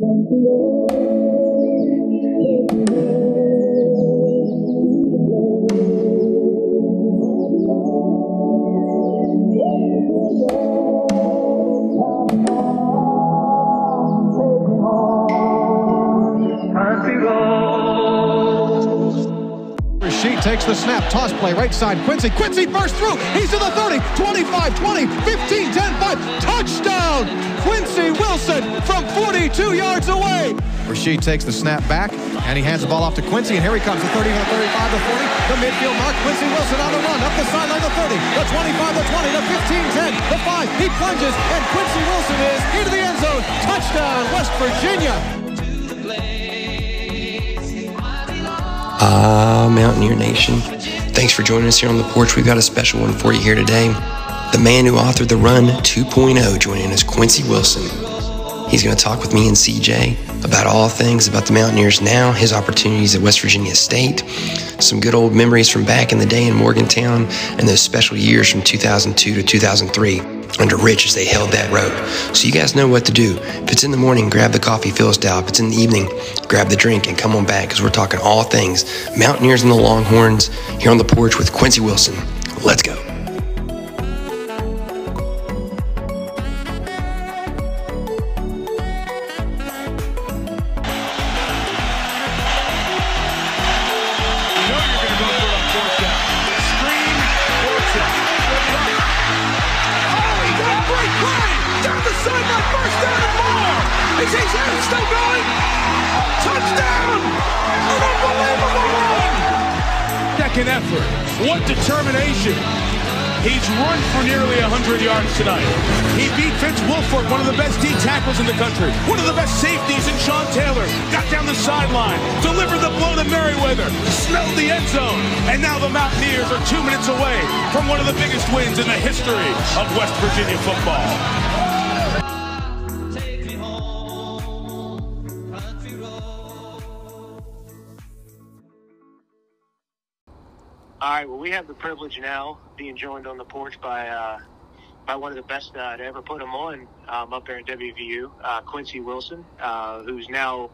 Thank you. Sheet takes the snap, toss play, right side, Quincy. Quincy bursts through. He's to the 30, 25, 20, 15, 10, 5. Touchdown! Quincy Wilson from 42 yards away. Rasheed takes the snap back, and he hands the ball off to Quincy, and here he comes, the 30, the 35, the 40, the midfield mark. Quincy Wilson on the run, up the sideline, the 30, the 25, the 20, the 15, 10, the 5. He plunges, and Quincy Wilson is into the end zone. Touchdown, West Virginia. Ah, Mountaineer Nation. Thanks for joining us here on the porch. We've got a special one for you here today. The man who authored The Run 2.0 joining us, Quincy Wilson. He's going to talk with me and CJ about all things about the Mountaineers now, his opportunities at West Virginia State, some good old memories from back in the day in Morgantown, and those special years from 2002 to 2003 under Rich as they held that rope. So you guys know what to do. If it's in the morning, grab the coffee, us down. If it's in the evening, grab the drink and come on back because we're talking all things Mountaineers and the Longhorns here on the porch with Quincy Wilson. Let's go. All right. Well, we have the privilege now being joined on the porch by uh, by one of the best uh, to ever put them on um, up there at WVU, uh, Quincy Wilson, uh, who's now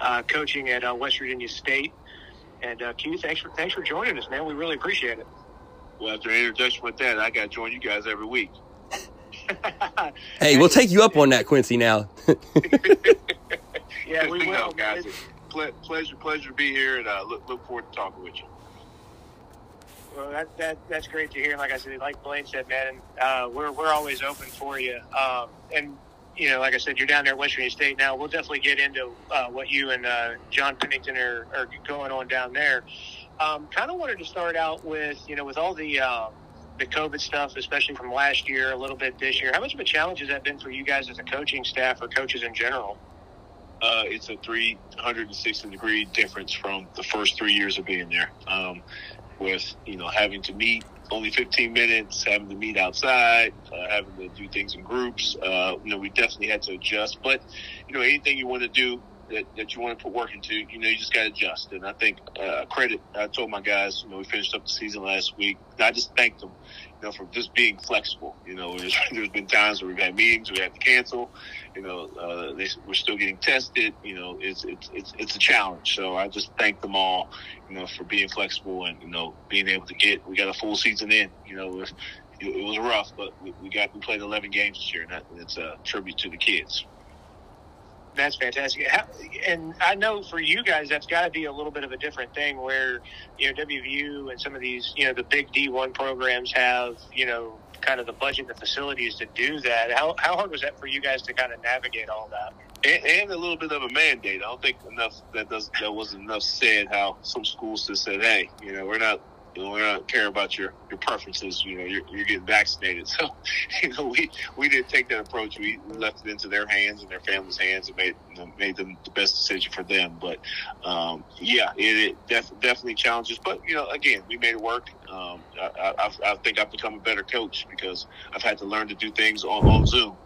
uh, coaching at uh, West Virginia State. And uh, Q, thanks for thanks for joining us, man. We really appreciate it. Well, after an introduction with that, I got to join you guys every week. Hey, we'll take you up on that, Quincy, now. Yeah, we will, know, guys. Ple- pleasure, pleasure to be here, and uh, look look forward to talking with you. Well, that, that that's great to hear. Like I said, like Blaine said, man, uh, we're we're always open for you. Um, and you know, like I said, you're down there at West Virginia State now. We'll definitely get into uh, what you and uh, John Pennington are, are going on down there. Um, kind of wanted to start out with you know with all the uh, the COVID stuff, especially from last year, a little bit this year. How much of a challenge has that been for you guys as a coaching staff or coaches in general? Uh, it's a 360 degree difference from the first three years of being there. Um, with you know having to meet only 15 minutes, having to meet outside, uh, having to do things in groups. Uh, you know, we definitely had to adjust. But you know, anything you want to do that, that you want to put work into, you know, you just got to adjust. And I think uh, credit. I told my guys, you know, we finished up the season last week. I just thanked them, know, for just being flexible. You know, there's, there's been times where we've had meetings we had to cancel. You know, uh, they, we're still getting tested. You know, it's it's it's it's a challenge. So I just thank them all, you know, for being flexible and you know being able to get. We got a full season in. You know, it, it was rough, but we, we got we played 11 games this year, and that, it's a tribute to the kids. That's fantastic. How, and I know for you guys, that's got to be a little bit of a different thing where, you know, WVU and some of these, you know, the big D1 programs have, you know, kind of the budget and the facilities to do that. How, how hard was that for you guys to kind of navigate all that? and, and a little bit of a mandate. I don't think enough that does that wasn't enough said. How some schools just said, "Hey, you know, we're not." You know, we don't care about your, your preferences. You know, you're, you're getting vaccinated. So, you know, we, we didn't take that approach. We left it into their hands and their families' hands and made you know, made them the best decision for them. But um, yeah, it, it def- definitely challenges. But you know, again, we made it work. Um, I, I, I think I've become a better coach because I've had to learn to do things on, on Zoom.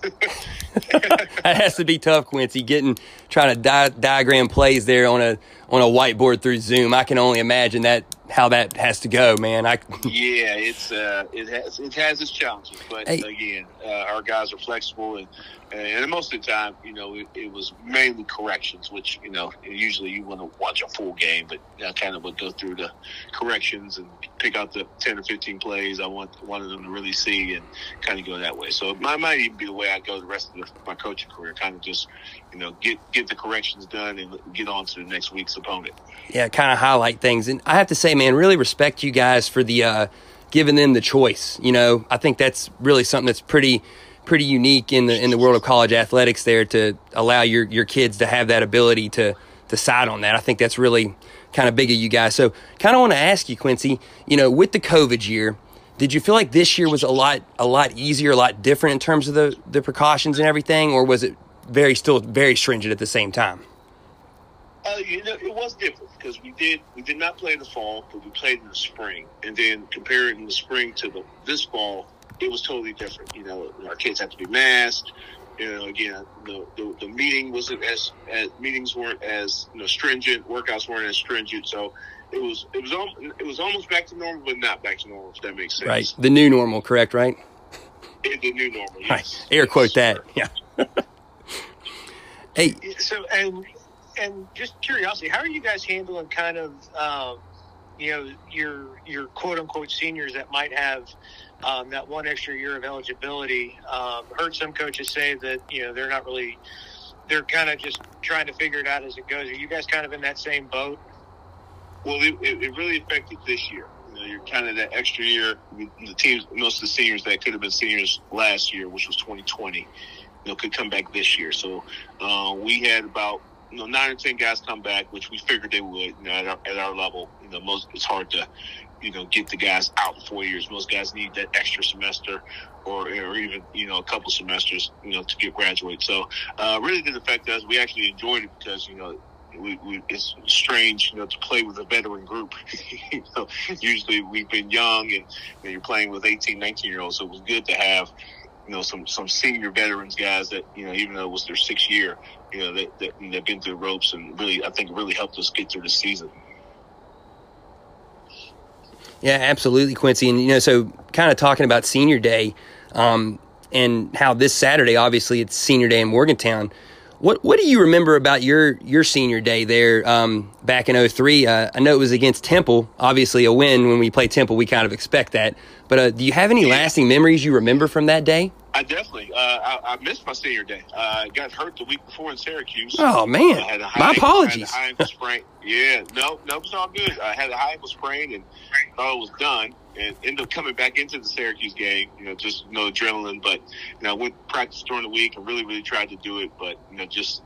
that has to be tough, Quincy. Getting trying to di- diagram plays there on a on a whiteboard through Zoom. I can only imagine that how that has to go, man. I yeah, it's uh, it has it has its challenges, but hey. again, uh, our guys are flexible, and and most of the time, you know, it, it was mainly corrections, which you know usually you want to watch a full game, but I kind of would go through the corrections and pick out the ten or fifteen plays I want wanted them to really see, and kind of go that way. So it might, might even be the way I go the rest of the, my coaching career, kind of just you know get get the corrections done and get on to the next week's opponent. Yeah, kind of highlight things, and I have to say, man, really respect you guys for the uh, giving them the choice. You know, I think that's really something that's pretty pretty unique in the in the world of college athletics there to allow your your kids to have that ability to decide on that. I think that's really kind of big of you guys. So, kind of want to ask you, Quincy. You know, with the COVID year, did you feel like this year was a lot a lot easier, a lot different in terms of the the precautions and everything, or was it very still very stringent at the same time? Uh, you know, it was different because we did we did not play in the fall, but we played in the spring, and then comparing the spring to the this fall, it was totally different. You know, our kids had to be masked. You know, again, the, the, the meeting wasn't as, as meetings weren't as you know stringent. Workouts weren't as stringent. So it was it was it was almost back to normal, but not back to normal. If that makes sense. Right. The new normal, correct? Right. It, the new normal. Yes. Right. Air quote that. Yeah. hey. So and and just curiosity, how are you guys handling kind of um, you know your your quote unquote seniors that might have um, that one extra year of eligibility. Um, heard some coaches say that you know they're not really they're kind of just trying to figure it out as it goes. Are you guys kind of in that same boat? Well, it, it really affected this year. You know, you're kind of that extra year. The teams, most of the seniors that could have been seniors last year, which was 2020, you know, could come back this year. So uh, we had about you know nine or ten guys come back, which we figured they would. You know, at our, at our level, you know, most it's hard to you know get the guys out in four years. Most guys need that extra semester or or even you know a couple semesters you know to get graduate. So uh, really didn't affect us. We actually enjoyed it because you know. We, we, it's strange, you know, to play with a veteran group. you know, usually we've been young and you know, you're playing with 18, 19 year olds. So it was good to have, you know, some, some senior veterans guys that, you know, even though it was their sixth year, you know, that, that, they've been through the ropes and really, I think really helped us get through the season. Yeah, absolutely, Quincy. And you know, so kind of talking about Senior Day, um, and how this Saturday, obviously, it's Senior Day in Morgantown. What what do you remember about your your senior day there um, back in 03? Uh, I know it was against Temple. Obviously, a win when we play Temple, we kind of expect that. But uh, do you have any lasting memories you remember from that day? I definitely. Uh, I, I, missed my senior day. Uh, I got hurt the week before in Syracuse. Oh man, high, my apologies. high ankle sprain. Yeah, no, no, it's all good. I had a high ankle sprain and thought it was done and ended up coming back into the Syracuse game. You know, just you know adrenaline, but you know, I went practice during the week and really, really tried to do it, but you know, just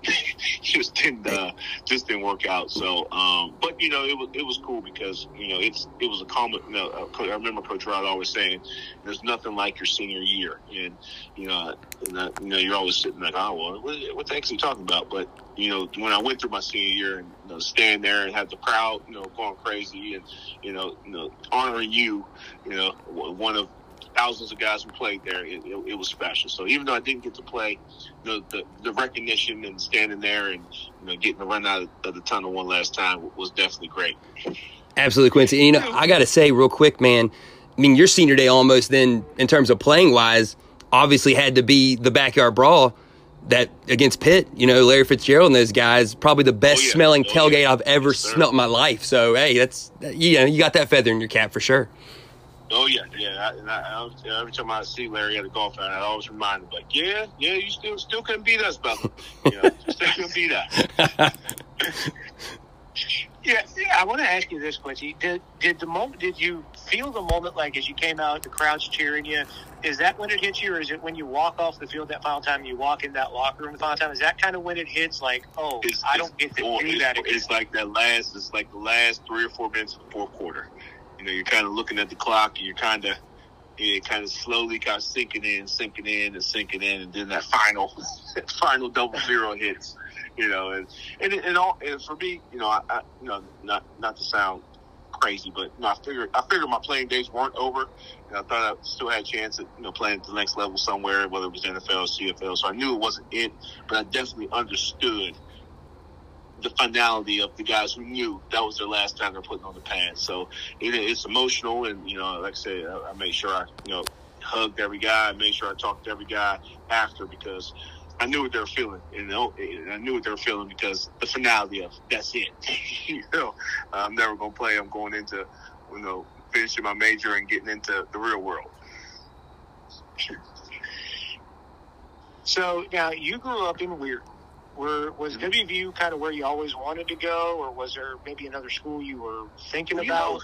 just didn't uh, just didn't work out. So, um, but you know, it was it was cool because you know it's it was a common. You know, uh, I remember Coach Rod always saying, "There's nothing like your senior year," and you know, and that, you know, you're always sitting like, "Oh, well, what, what the heck is he talking about?" But you know, when I went through my senior year and you know, stand there and have the crowd, you know, going crazy and you know, you know, honoring you, you know, one of thousands of guys who played there, it, it, it, was special. So even though I didn't get to play, you know, the, the recognition and standing there and you know getting the run out of the tunnel one last time was definitely great. Absolutely, Quincy. And, you know, I got to say real quick, man. I mean, your senior day almost then, in terms of playing wise, obviously had to be the backyard brawl that against Pitt, you know, Larry Fitzgerald and those guys, probably the best oh, yeah. smelling oh, tailgate yeah. I've ever yes, smelled in my life. So, hey, that's, you know, you got that feather in your cap for sure. Oh yeah, yeah. I, and I, I, every time I see Larry at a golf outing, I always remind him, like, yeah, yeah, you still still couldn't beat us, brother. You know, still couldn't beat us. yeah, yeah. I want to ask you this, Quincy. Did did the moment? Did you feel the moment like as you came out, the crowd's cheering you? Is that when it hits you, or is it when you walk off the field that final time? You walk in that locker room the final time. Is that kind of when it hits? Like, oh, it's, I don't get to do that. Again. It's like that last. It's like the last three or four minutes of the fourth quarter you know, you're kind of looking at the clock and you're kind of, yeah, kind of slowly kind of sinking in, sinking in, and sinking in, and then that final, final double zero hits, you know, and and and all, and for me, you know, I, I you know, not not to sound crazy, but you know, I figured I figured my playing days weren't over, and I thought I still had a chance at you know playing at the next level somewhere, whether it was NFL or CFL. So I knew it wasn't it, but I definitely understood the finality of the guys who knew that was their last time they're putting on the pants. So it, it's emotional, and you know, like I said, I, I made sure I you know hugged every guy, I made sure I talked to every guy after because I knew what they were feeling. You know, I knew what they were feeling because the finality of that's it. you know, I'm never gonna play. I'm going into you know finishing my major and getting into the real world. So now you grew up in Weirton. Were was. WVU kind of where you always wanted to go, or was there maybe another school you were thinking Well, you about? know,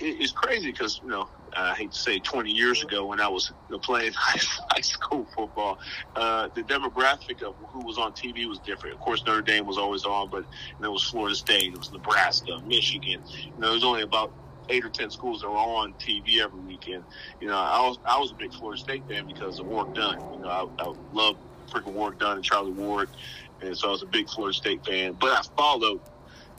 it, it's crazy because you know I hate to say 20 years ago when I was playing high, high school football, uh, the demographic of who was on TV was different. Of course, Notre Dame was always on, but you it was Florida State, it was Nebraska, Michigan. You know, there was only about eight or ten schools that were on TV every weekend. You know, I was I was a big Florida State fan because of Warrick Dunn. You know, I, I love freaking Warrick Dunn and Charlie Ward, and so I was a big Florida State fan. But I followed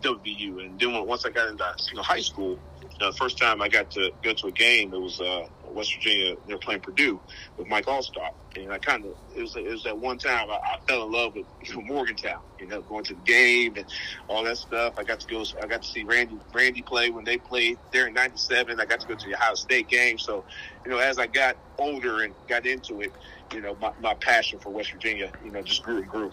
WVU, and then once I got into you know, high school, uh, the first time I got to go to a game, it was uh, West Virginia. They were playing Purdue with Mike Alstott, and I kind of it was it was that one time I, I fell in love with Morgantown. You know, going to the game and all that stuff. I got to go. I got to see Randy Randy play when they played there in '97. I got to go to the Ohio State game. So, you know, as I got older and got into it, you know, my, my passion for West Virginia, you know, just grew and grew.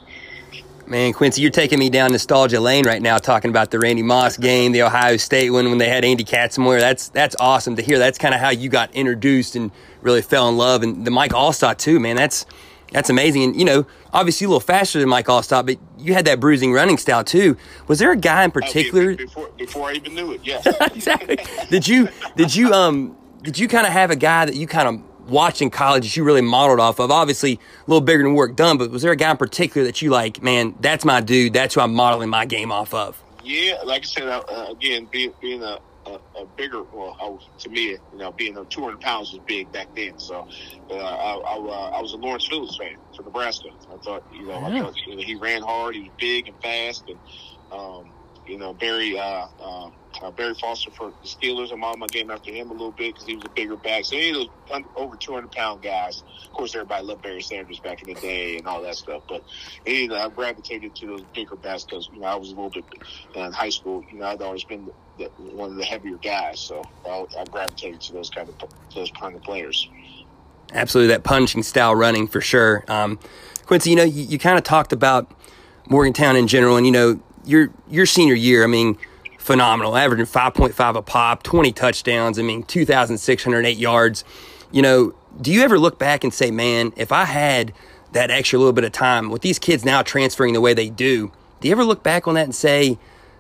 Man, Quincy, you're taking me down nostalgia lane right now, talking about the Randy Moss game, the Ohio State one when they had Andy Katzenmoyer. That's that's awesome to hear. That's kind of how you got introduced and really fell in love. And the Mike Alstott too, man. That's that's amazing. And you know, obviously a little faster than Mike Alstott, but you had that bruising running style too. Was there a guy in particular? before before I even knew it, yes. exactly. Did you did you um did you kind of have a guy that you kind of watched in college that you really modeled off of? Obviously, a little bigger than Warrick Dunn, but was there a guy in particular that you like? Man, that's my dude. That's who I'm modeling my game off of. Yeah, like I said, uh, again, being being a, a, a bigger, well, I was, to me, you know, being a 200 pounds was big back then. So uh, I, I, uh, I was a Lawrence Phillips fan for Nebraska. I thought, you know, I thought you know, he ran hard, he was big and fast, and um, you know, very. uh, uh, uh, Barry Foster for the Steelers. I modeled my game after him a little bit because he was a bigger back. So any of those under, over 200 pound guys. Of course, everybody loved Barry Sanders back in the day and all that stuff. But that, I gravitated to those bigger backs because you know I was a little bit uh, in high school. You know, I'd always been the, the, one of the heavier guys, so I, I gravitated to those kind of those kind of players. Absolutely, that punching style running for sure. Um, Quincy, you know, you, you kind of talked about Morgantown in general, and you know, your your senior year. I mean, phenomenal, averaging five point five a pop, twenty touchdowns. I mean, two thousand six hundred eight yards. You know, do you ever look back and say, man, if I had that extra little bit of time with these kids now transferring the way they do, do you ever look back on that and say,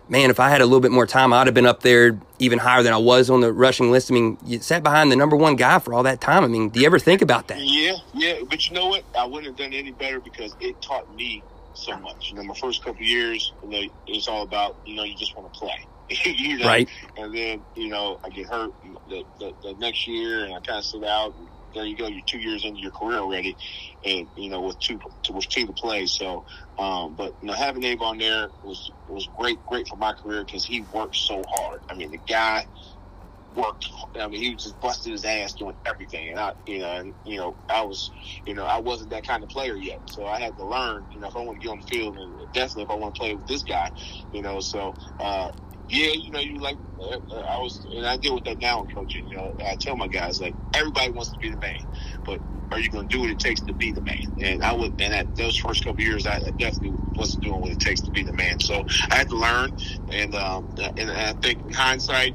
man, if I had a little bit more time, I'd have been up there even higher than I was on the rushing list. I mean, you sat behind the number one guy for all that time. I mean, do you ever think about that? Yeah, yeah, but you know what? I wouldn't have done any better because it taught me so much. You know, my first couple years, you know, it's all about you know you just want to play, you know? Right. And then you know I get hurt the, the, the next year, and I kind of sit out. And there you go, you're two years into your career already, and you know with two to, with two to play. So, um, but you know having Avon there was was great, great for my career because he worked so hard. I mean, the guy worked. I mean, he just busted his ass doing everything, and I, you know, and you know, I was, you know, I wasn't that kind of player yet, so I had to learn. You know, if I want to get on the field, and definitely if I want to play with this guy, you know, so. uh yeah, you know, you like uh, I was, and I deal with that now in coaching. You know, I tell my guys like everybody wants to be the man, but are you going to do what it takes to be the man? And I would, and at those first couple of years, I definitely wasn't doing what it takes to be the man. So I had to learn, and um, and I think in hindsight,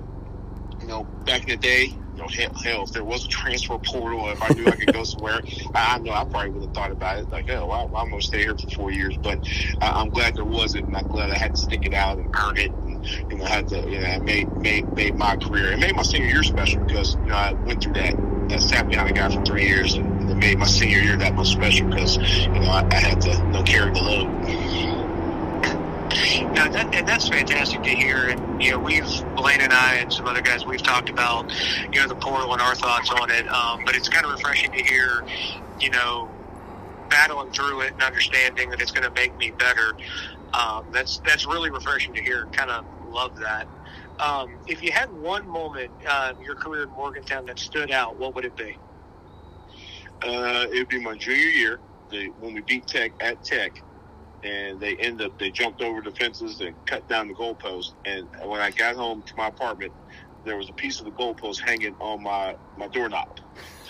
you know, back in the day, you know, hell, hell, if there was a transfer portal, if I knew I could go somewhere, I, I know I probably would have thought about it. Like, oh, well, I'm going to stay here for four years. But I, I'm glad there wasn't, and I'm glad I had to stick it out and earn it. You know, had to, you know, made, made, made my career. It made my senior year special because, you know, I went through that, that sat behind a guy for three years, and it made my senior year that much special because, you know, I, I had to, you know, carry the load. No, that, and that's fantastic to hear. And you know, we've Blaine and I and some other guys we've talked about you know the portal and our thoughts on it. Um, but it's kind of refreshing to hear, you know, battling through it and understanding that it's going to make me better. Um, that's that's really refreshing to hear. Kind of love that. Um, if you had one moment uh, in your career in Morgantown that stood out, what would it be? Uh, it'd be my junior year the, when we beat Tech at Tech, and they end up they jumped over the fences and cut down the goalpost. And when I got home to my apartment, there was a piece of the goalpost hanging on my my doorknob.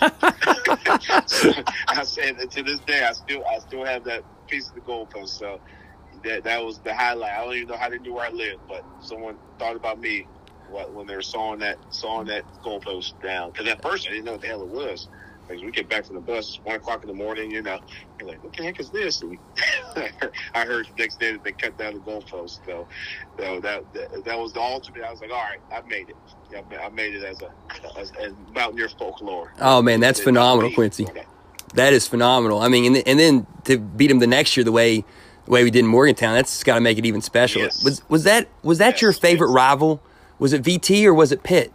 so I said to this day, I still I still have that piece of the goalpost. So that that was the highlight. I don't even know how they knew where I lived, but someone thought about me when they were sawing that sawing that goalpost down. Because at first I didn't know what the hell it was. We get back from the bus, one o'clock in the morning, you know, you're like, what the heck is this? And I heard the next day that they cut down the goalpost. So, so that, that, that was the ultimate. I was like, all right, I've made it. I made it as a as, as mountaineer folklore. Oh man, that's phenomenal, Quincy. That is phenomenal. I mean, and, and then to beat him the next year the way the way we did in Morgantown, that's got to make it even special. Yes. Was was that was that yes, your favorite yes. rival? Was it VT or was it Pitt?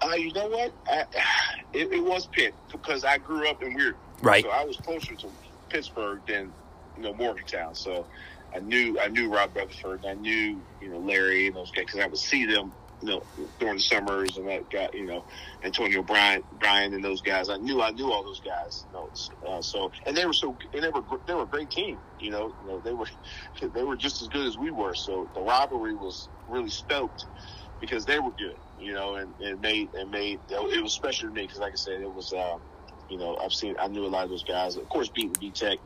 Uh, you know what? I, it, it, was Pitt because I grew up in Weirton. Right. So I was closer to Pittsburgh than you know Morgantown. So I knew I knew Rod Rutherford. And I knew you know Larry and those guys because I would see them you know during the summers and that guy you know Antonio Bryant Brian and those guys. I knew I knew all those guys. You know, uh, so and they were so and they were they were a great team. You know, you know they were they were just as good as we were. So the rivalry was really stoked because they were good you know, and it made it made it was special to me because, like I said, it was, uh, you know, I've seen, I knew a lot of those guys. Of course, beating B Tech.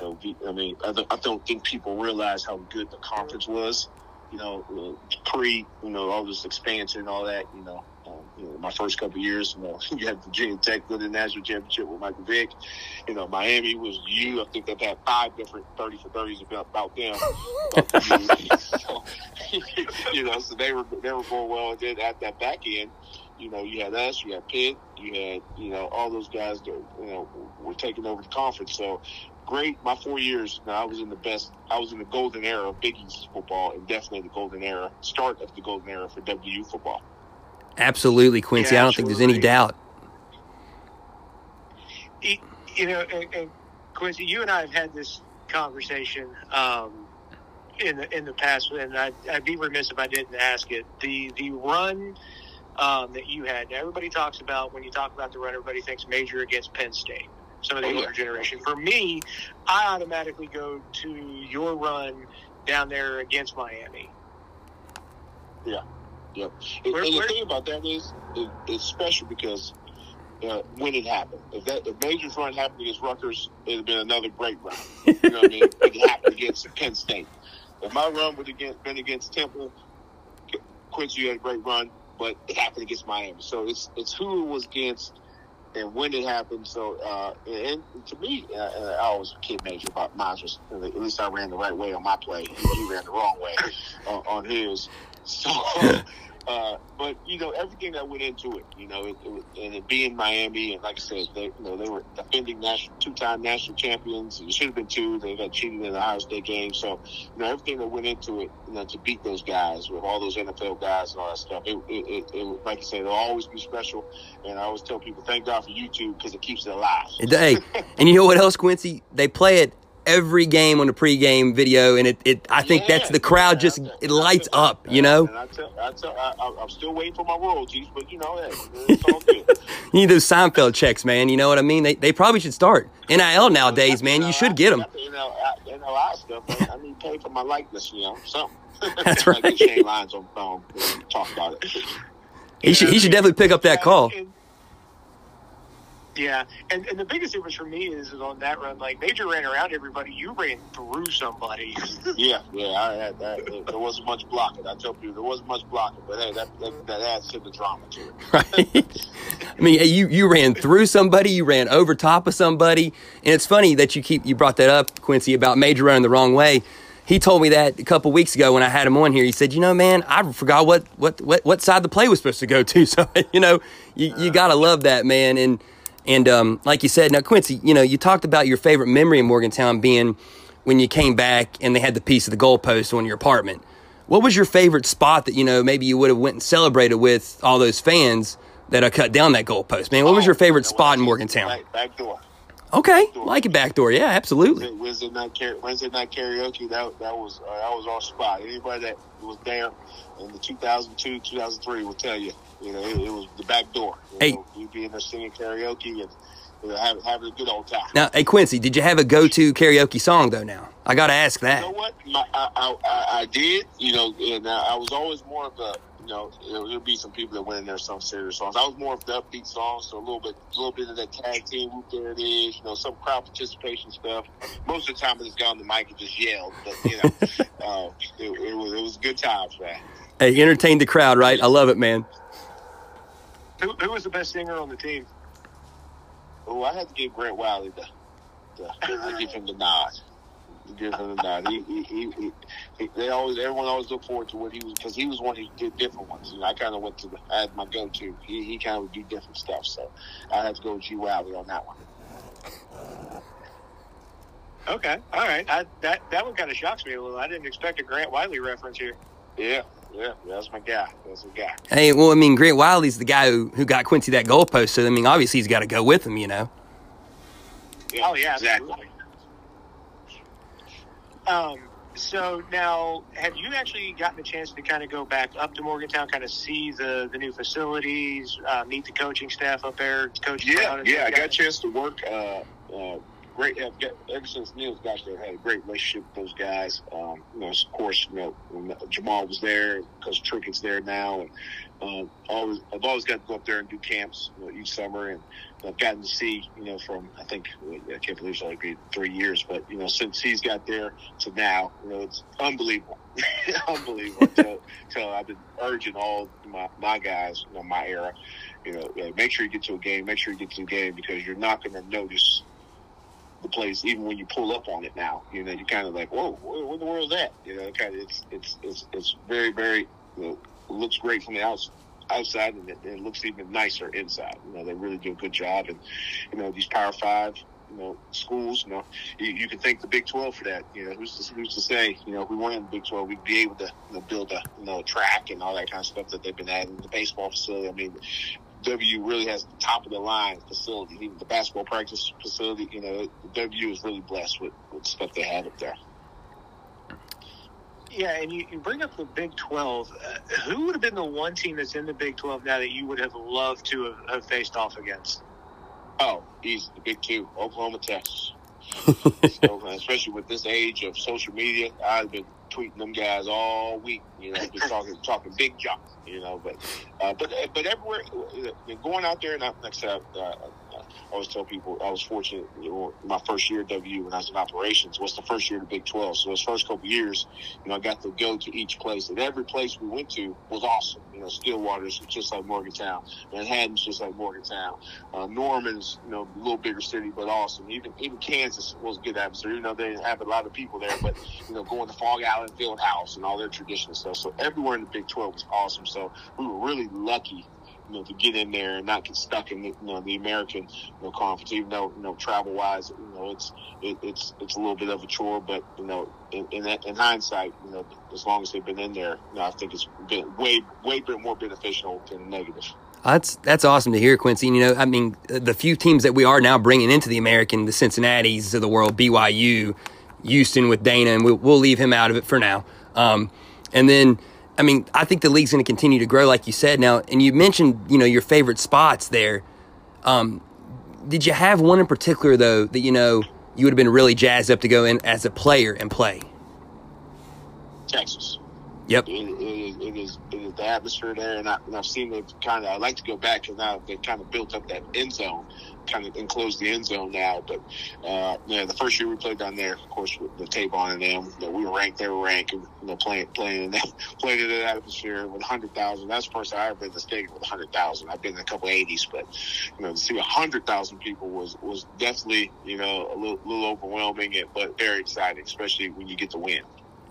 You I mean, I don't think people realize how good the conference was. You know, pre, you know, all this expansion and all that. You know, um, you know, my first couple years, you know, you had Virginia Tech win the national championship with Michael Vick. You know, Miami was you. I think they've had five different 30 for 30s about, about them. you know, so they were they were going well. And then at that back end, you know, you had us, you had Pitt, you had, you know, all those guys that, you know, were taking over the conference. So great. My four years, now I was in the best, I was in the golden era of Big East football and definitely the golden era, start of the golden era for WU football. Absolutely, Quincy. Yeah, I don't think there's any doubt. You know, and, and Quincy, you and I have had this conversation um, in the in the past, and I'd, I'd, be remiss if I didn't ask it. The the run um, that you had. everybody talks about when you talk about the run, everybody thinks major against Penn State. Some of the oh, older yeah. generation. For me, I automatically go to your run down there against Miami. Yeah. Yep. And, where, and the thing about that is, it, it's special because uh, when it happened. If that if Major's run happened against Rutgers, it'd have been another great run. You know what I mean? It happened against Penn State. If my run would have been against Temple, Quincy had a great run, but it happened against Miami. So it's it's who it was against and when it happened. So uh, and, to me, uh, I always kid Major about was at least I ran the right way on my play. He ran the wrong way on, on his. So Uh, but you know everything that went into it, you know, it, it, and it being Miami, and like I said, they you know they were defending national two-time national champions. It should have been two. They got cheated in the Ohio State game, so you know everything that went into it, you know, to beat those guys with all those NFL guys and all that stuff. It, it, it like I said, it'll always be special. And I always tell people, thank God for YouTube because it keeps it alive. Hey, and you know what else, Quincy? They play it every game on the pregame video, and it, it I think yeah, that's the crowd just it lights up, you know. I tell, I tell, I, am still waiting for my royalties, but you know, hey, it's all good. you need those Seinfeld checks, man. You know what I mean? They, they probably should start NIL nowadays, man. You should get them. You know, NIL stuff. I need pay for my likeness, you know, something. That's right. Shane Lyons on phone. Talk about it. He should, he should definitely pick up that call. Yeah, and, and the biggest difference for me is, is on that run, like Major ran around everybody, you ran through somebody. yeah, yeah, I had that. There wasn't much blocking. I tell people there wasn't much blocking, but hey, that that, that adds to the drama to it. Right. I mean, you you ran through somebody, you ran over top of somebody, and it's funny that you keep you brought that up, Quincy, about Major running the wrong way. He told me that a couple weeks ago when I had him on here. He said, "You know, man, I forgot what what what, what side the play was supposed to go to." So you know, you, you uh-huh. gotta love that man and and um, like you said, now Quincy, you know, you talked about your favorite memory in Morgantown being when you came back and they had the piece of the goalpost on your apartment. What was your favorite spot that you know maybe you would have went and celebrated with all those fans that I cut down that goalpost? Man, what was your oh, favorite spot in Morgantown? Back, back door. Okay, back door. like it back door. Yeah, absolutely. Wednesday night, Wednesday night karaoke. That that was uh, that was our spot. Anybody that was there in the 2002, 2003 will tell you you know, it, it was the back door. You hey, know, we'd be in there singing karaoke, and having, having a good old time. Now, hey Quincy, did you have a go-to karaoke song though? Now I got to ask that. You know what? My, I, I, I, I did. You know, and uh, I was always more of a you know, there'll, be some people that went in there some serious songs. I was more of the upbeat songs, so a little bit, a little bit of that tag team whoop there it is, you know, some crowd participation stuff. Most of the time, I just got on the mic and just yelled, but you know, uh, it, it, was it was good times, man. Hey, entertain the crowd, right? I love it, man. Who, who was the best singer on the team? Oh, I had to give Grant Wiley the, the, the give him the nod give him the nod. He, he, he, he, they always, everyone always looked forward to what he was because he was one who did different ones. You know, I kind of went to the, I had my go-to. He, he kind of would do different stuff, so I had to go with G Wiley on that one. Okay, all right. I, that that one kind of shocks me a little. I didn't expect a Grant Wiley reference here. Yeah, yeah, that's my guy. That's my guy. Hey, well, I mean, Grant Wiley's the guy who, who got Quincy that goalpost. So I mean, obviously he's got to go with him, you know. Yeah, oh yeah, exactly. Absolutely. Um, so now, have you actually gotten a chance to kind of go back up to Morgantown, kind of see the, the new facilities, uh, meet the coaching staff up there, coaching? Yeah, yeah, I got a chance to work. Uh, uh, great. Have ever since Neal's got there, had a great relationship with those guys. Um, you know, of course, you know, Jamal was there because Trickett's there now, and um, always I've always got to go up there and do camps you know, each summer, and I've gotten to see you know from I think I can't believe it's only been three years, but you know since he's got there to now, you know it's unbelievable, unbelievable. so, so I've been urging all my my guys, you know, my era, you know, make sure you get to a game, make sure you get to a game because you're not going to notice the place even when you pull up on it now. You know, you kind of like, whoa, where, where the world is that? You know, kind of it's it's it's it's very very you know, looks great from the outside outside and it, it, looks even nicer inside. You know, they really do a good job. And, you know, these Power Five, you know, schools, you know, you, you can thank the Big 12 for that. You know, who's to, who's to say, you know, if we weren't in the Big 12, we'd be able to you know, build a, you know, track and all that kind of stuff that they've been adding. The baseball facility, I mean, W really has the top of the line facility, even the basketball practice facility. You know, W is really blessed with, with stuff they have up there. Yeah, and you, you bring up the Big 12. Uh, who would have been the one team that's in the Big 12 now that you would have loved to have, have faced off against? Oh, he's the Big Two, Oklahoma, Texas. So, especially with this age of social media, I've been tweeting them guys all week. You know, just talking talking big jump. You know, but uh, but but everywhere, uh, going out there, and I, like I said, uh, I always tell people I was fortunate. My first year at W when I was in operations was the first year of the Big 12. So those first couple years, you know, I got to go to each place, and every place we went to was awesome. You know, Stillwater's just like Morgantown, Manhattan's just like Morgantown, uh, Norman's you know a little bigger city but awesome. Even even Kansas was a good atmosphere. You know, they didn't have a lot of people there, but you know, going to Phog Allen Fieldhouse and all their traditional stuff. So everywhere in the Big 12 was awesome. So we were really lucky you know, to get in there and not get stuck in the, you know, the American you know, conference, even though, you know, travel wise, you know, it's, it, it's, it's a little bit of a chore, but, you know, in, in, in hindsight, you know, as long as they've been in there, you know, I think it's been way, way bit more beneficial than negative. That's that's awesome to hear, Quincy. You know, I mean, the few teams that we are now bringing into the American, the Cincinnati's of the world, BYU, Houston with Dana, and we'll, we'll leave him out of it for now. Um, and then I mean, I think the league's going to continue to grow, like you said. Now, and you mentioned, you know, your favorite spots there. Um, did you have one in particular though that you know you would have been really jazzed up to go in as a player and play? Texas. Yep. It, it, the atmosphere there, and, I, have seen it kind of. I like to go back because now they've kind of built up that end zone kind of enclosed the end zone now. But uh, yeah, the first year we played down there, of course, with the tape on and them, know, we were ranked, they were ranked, and you know, playing playing in that playing in that atmosphere with hundred thousand. That's the first time I ever been to the stadium with hundred thousand. I've been in a couple eighties, but you know, to see hundred thousand people was was definitely you know a little, little overwhelming, but very exciting, especially when you get to win.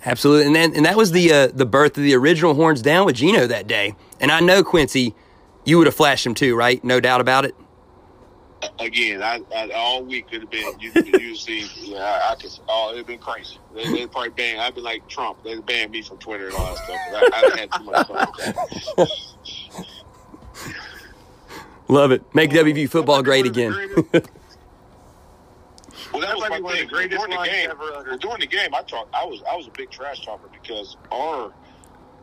Absolutely, and then and that was the uh, the birth of the original Horns Down with Geno that day. And I know Quincy, you would have flashed him too, right? No doubt about it again, I, I, all week could have been you you see yeah I, I could oh it'd been crazy. They they probably ban I'd be like Trump. They'd ban me from Twitter and all that stuff. I, I had too much fun. Love it. Make WVU football great again. Well, that was my thing. During the game, well, during the game, I talked. I was I was a big trash talker because our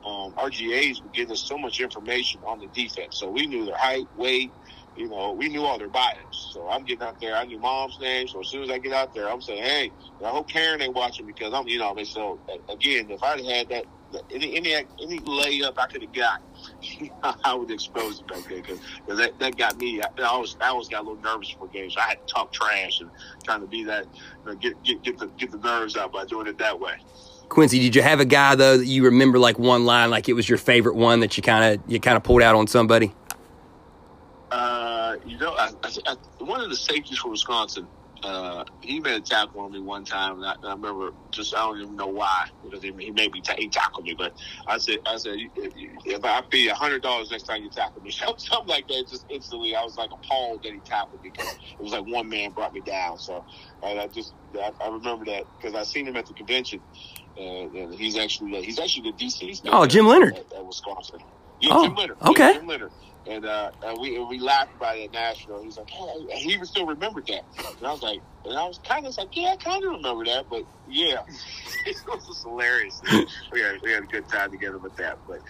um, our GAs would give us so much information on the defense, so we knew their height, weight, you know, we knew all their bios. So I'm getting out there. I knew mom's name. So as soon as I get out there, I'm saying, hey, I hope Karen ain't watching because I'm, you know, I so again, if I'd had that, any any any layup I could have got, I would expose it back there because that, that got me. I, I always I always got a little nervous for games. So I had to talk trash and trying to be that, you know, get get get the get the nerves out by doing it that way. Quincy, did you have a guy though that you remember like one line, like it was your favorite one that you kind of you kind of pulled out on somebody? Uh, you know, I, I, one of the safeties for Wisconsin, uh, he made a tackle on me one time, and I, and I remember just I don't even know why because he, he made me ta- he tackled me, but I said I said if, if I pay a hundred dollars next time you tackle me, something like that, just instantly I was like appalled that he tackled me because it was like one man brought me down. So and I just I, I remember that because I seen him at the convention, and, and he's actually he's actually the DC. Oh, Jim Leonhard at, at Wisconsin. Yeah, oh, Jim Leonhard. Okay. Yeah, Jim Leonhard. And, uh, and we and we laughed about it at Nashville. He's like, hey, he even still remembered that. And I was like, and I was kind of like, yeah, I kind of remember that, but yeah, it was just hilarious. we had we had a good time together with that, but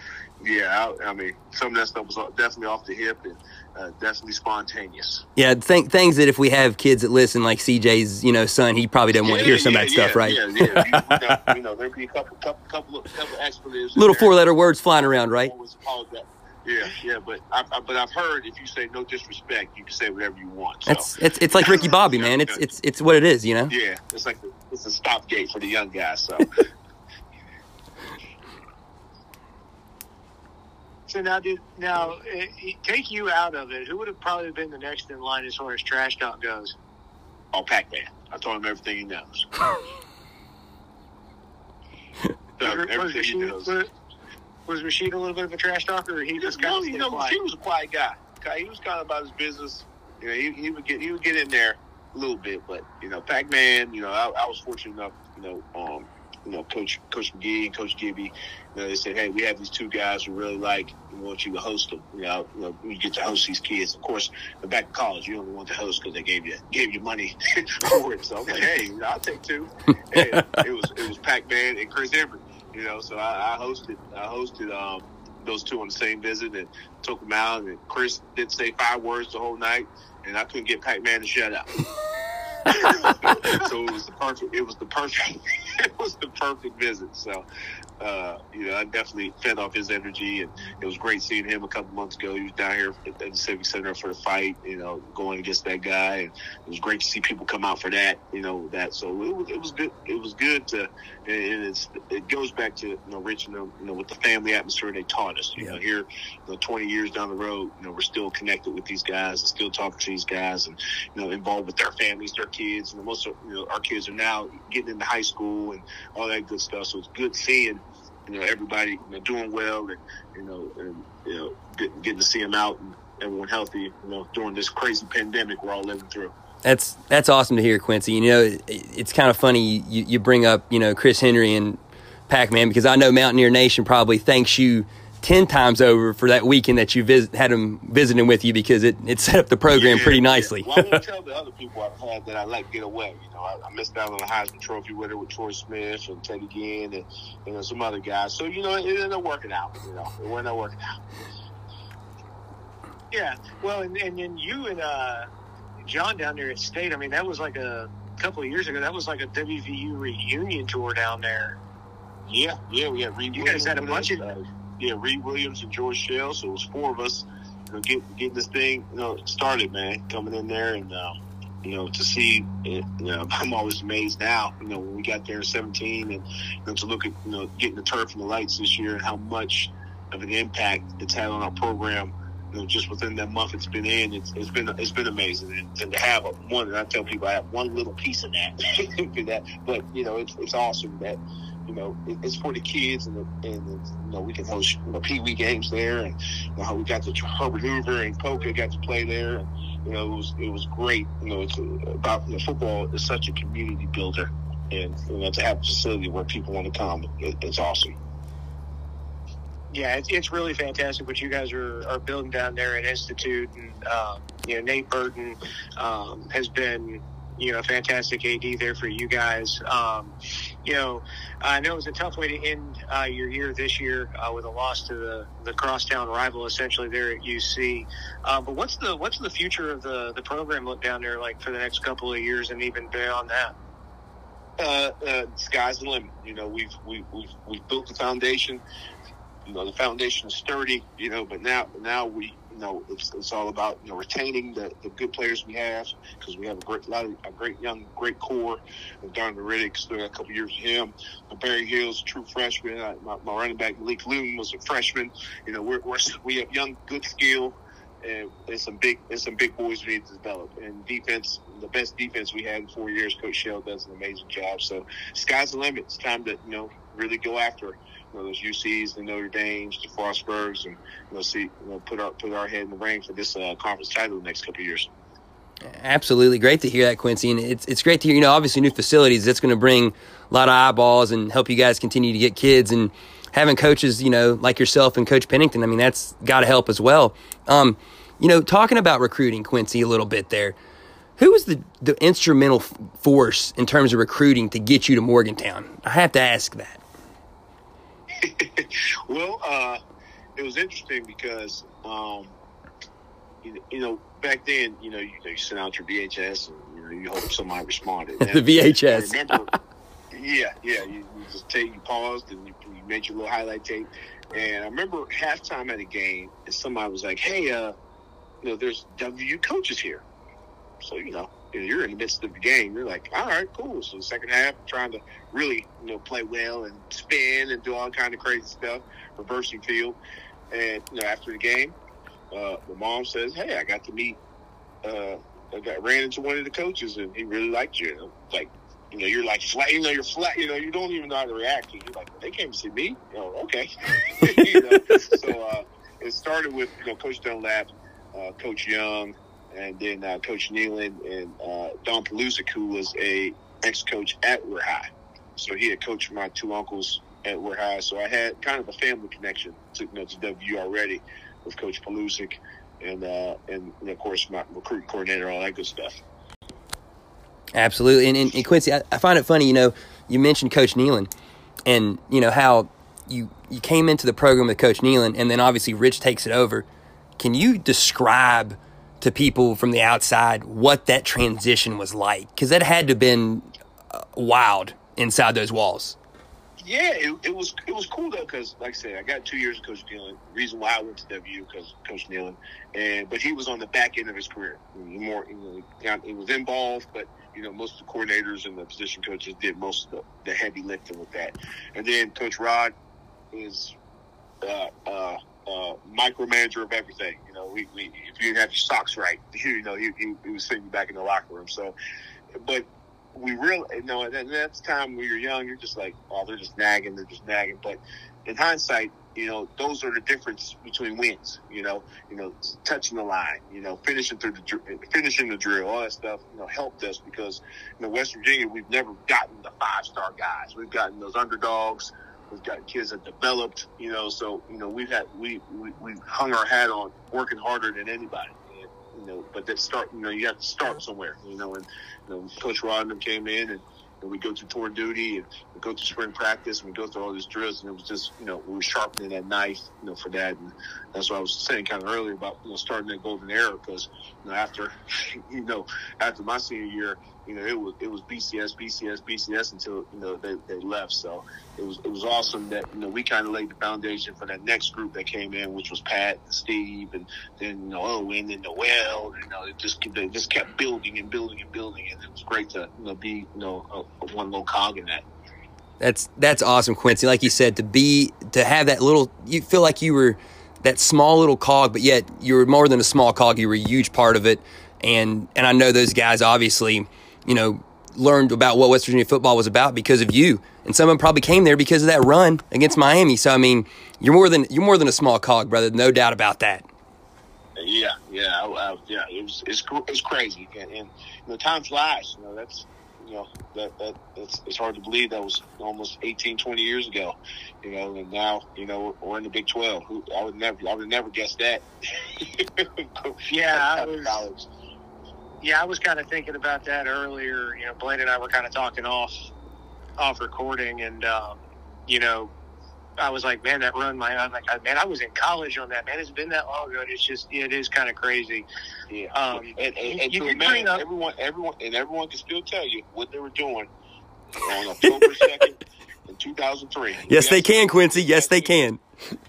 yeah, I, I mean, some of that stuff was definitely off the hip and uh, definitely spontaneous. Yeah, th- things that if we have kids that listen, like CJ's, you know, son, he probably doesn't yeah, want to hear some yeah, of that stuff, right? Yeah, yeah. you, know, you know, there'd be a couple, couple, couple, of, couple expletives. Little four-letter words flying around, right? Yeah, yeah, but I, I, but I've heard if you say no disrespect, you can say whatever you want. So. It's it's it's like Ricky Bobby, man. It's it's it's what it is, you know. Yeah, it's like the, it's a stop gate for the young guys. So. so now, did now uh, take you out of it? Who would have probably been the next in line as far as trash talk goes? Oh, Pac Man. I told him everything he knows. so, everything he knows was Rasheed a little bit of a trash talker, or he just kind no, you know, he was a quiet guy. He was kind of about his business. You know, he, he would get he would get in there a little bit, but you know, Pac Man. You know, I, I, was fortunate enough. You know, um, you know, Coach Coach McGee and Coach Gibby. You know, they said, hey, we have these two guys we really like. We want you to host them. You know, you know, we get to host these kids. Of course, back in college, you only want to host because they gave you gave you money for it. So I'm like, hey, I'll take two. And it was it was Pac Man and Chris Evert. You know, so I, I hosted I hosted um, those two on the same visit and took them out. And Chris didn't say five words the whole night, and I couldn't get Pac Man to shut up. so it was the perfect. It was the perfect. it was the perfect visit. So uh, you know, I definitely fed off his energy, and it was great seeing him a couple months ago. He was down here at the Civic Center for the fight, you know, going against that guy, and it was great to see people come out for that, you know, that. So it was, it was good. It was good to, and it's it goes back to you know, Rich, you know, with the family atmosphere they taught us. You yeah. know, here, you know, 20 years down the road, you know, we're still connected with these guys, and still talking to these guys, and you know, involved with their families, their kids, and most of you know, our kids are now getting into high school and all that good stuff. So it's good seeing you know everybody you know, doing well and you know and you know get, getting to see them out and everyone healthy you know during this crazy pandemic we're all living through. That's that's awesome to hear, Quincy. You know, it, it's kind of funny you, you bring up you know Chris Henry and Pac Man because I know Mountaineer Nation probably thanks you ten times over for that weekend that you visit, had him visiting with you because it, it set up the program yeah, pretty nicely. Yeah. Well, I won't tell the other people I've had that I let get away. You know, I, I missed out on the Heisman Trophy with winner with Troy Smith and Teddy Ginn and you know some other guys. So you know, it ended up working out. You know, it ended up working out. Yeah, well, and, and then you and uh, John down there at State. I mean, that was like a couple of years ago. That was like a WVU reunion tour down there. Yeah, yeah, we had Reed. You guys had a bunch of. Uh, yeah, Reed Williams and George Shell. So it was four of us, you know, get, getting this thing, you know, started, man, coming in there and, um, you know, to see it, you know, I'm always amazed now, you know, when we got there in 17 and, you know, to look at, you know, getting the turf and the lights this year and how much of an impact it's had on our program, you know, just within that month it's been in, it's, it's been, it's been amazing. And, and to have a, one, and I tell people I have one little piece of that, that but, you know, it's, it's awesome that, you know, it's for the kids, and, the, and you know, we can host you know, Pee Wee games there, and you know, we got to Herbert Hoover and Poca got to play there, and you know, it was it was great. You know, it's uh, about you know, football is such a community builder, and you know, to have a facility where people want to come, it, it's awesome. Yeah, it's, it's really fantastic what you guys are, are building down there at Institute, and um, you know, Nate Burton um, has been you know, a fantastic AD there for you guys. Um, you know, I know it was a tough way to end uh, your year this year uh, with a loss to the, the crosstown rival, essentially there at UC. Uh, but what's the what's the future of the the program look down there like for the next couple of years and even beyond that? Uh, uh, sky's the limit. You know, we've we've we've, we've built the foundation. You know, the foundation is sturdy. You know, but now now we you know, it's, it's all about you know retaining the, the good players we have because we have a great lot of a great young great core. And Darnell Riddick still got a couple years of him. Barry Hill's true freshman. I, my, my running back Malik Loon was a freshman. You know, we're, we're we have young good skill. And there's some big, there's some big boys we need to develop. And defense, the best defense we had in four years, Coach Shell does an amazing job. So sky's the limit. It's time to you know really go after you know, those UCs, the Notre Dames, the Frostburgs, and you know, see, you know, put our put our head in the ring for this uh, conference title the next couple of years. Absolutely, great to hear that, Quincy, and it's it's great to hear. You know, obviously, new facilities that's going to bring a lot of eyeballs and help you guys continue to get kids and having coaches, you know, like yourself and Coach Pennington. I mean, that's got to help as well. Um, you know, talking about recruiting, Quincy, a little bit there. Who was the, the instrumental force in terms of recruiting to get you to Morgantown? I have to ask that. well, uh, it was interesting because, um, you, you, know, back then, you know, you, you sent out your VHS and you know you hope somebody responded. the VHS. remember, yeah, yeah. You, you, just take, you paused and you, you made your little highlight tape. And I remember halftime at a game, and somebody was like, "Hey, uh, you know, there's WU coaches here." So you know, you're in the midst of the game. You're like, all right, cool. So the second half, trying to really, you know, play well and spin and do all kind of crazy stuff, reversing field. And you know, after the game, uh, the mom says, "Hey, I got to meet. Uh, I got ran into one of the coaches, and he really liked you." Like, you know, you're like flat. You know, you're flat. You know, you don't even know how to react. You're like, they came to see me. You know, okay. you know, so uh, it started with you know Coach Dunlap, uh, Coach Young and then uh, Coach Nehlen and uh, Don Pelusic, who was a ex-coach at Weir High. So he had coached my two uncles at Weir High. So I had kind of a family connection to, you know, to W already with Coach Pelusic and, uh, and, and, of course, my recruit coordinator, all that good stuff. Absolutely. And, and, and Quincy, I, I, find it funny, you know, you mentioned Coach Nehlen and, you know, how you, you came into the program with Coach Nehlen and then obviously Rich takes it over. Can you describe – to people from the outside what that transition was like because that had to have been uh, wild inside those walls. Yeah, it, it was it was cool though because, like I said, I got two years of Coach Nehlen. Reason why I went to W because Coach Nehlen, and but he was on the back end of his career. More, you know, he was involved, but you know, most of the coordinators and the position coaches did most of the, the heavy lifting with that. And then Coach Rod is uh, uh, uh, micromanager of everything. You know, we, we, if you didn't have your socks right, you know, he, he, he was sending you back in the locker room. So, but we really, you know, at that time when you're young, you're just like, oh, they're just nagging, they're just nagging. But in hindsight, you know, those are the difference between wins. You know, you know, touching the line, you know, finishing through the finishing the drill, all that stuff. You know, helped us because in you know, West Virginia, we've never gotten the five star guys. We've gotten those underdogs We've got kids that developed, you know. So you know, we've had we we we hung our hat on working harder than anybody. And, you know, but that start, you know, you have to start somewhere, you know. And you know, Coach Rodman came in and and we go through tour duty and we go through spring practice and we go through all these drills and it was just you know we were sharpening that knife you know for that and that's what I was saying kind of earlier about you know starting that golden era because know after you know after my senior year you know, it was it was BCS, BCS, BCS until you know they, they left. So it was it was awesome that you know we kind of laid the foundation for that next group that came in, which was Pat and Steve, and then you know Owen and Noel. And, you know, it just they just kept building and building and building, and it was great to you know be you know a, a one little cog in that. That's that's awesome, Quincy. Like you said, to be to have that little, you feel like you were that small little cog, but yet you were more than a small cog. You were a huge part of it, and and I know those guys obviously you know, learned about what West Virginia football was about because of you. And some of them probably came there because of that run against Miami. So I mean, you're more than you're more than a small cog, brother. No doubt about that. Yeah, yeah, I, I, yeah. It was it's it's crazy, and, and time flies. You know, that's you know that that it's, it's hard to believe that was almost 18, 20 years ago. You know, and now you know we're in the Big Twelve. Who I would never I would never guess that. yeah, I was. College yeah, I was kind of thinking about that earlier. You know, Blaine and I were kind of talking off off recording, and um, you know, I was like, man, that run, my, I'm like, man, I was in college on that, man. It's been that long ago. It's just, it is kind of crazy. Yeah, Um, and, and, and you to can imagine bring up- everyone, everyone, and everyone can still tell you what they were doing on October second in two thousand three. Yes, they can, Quincy. Yes, they can.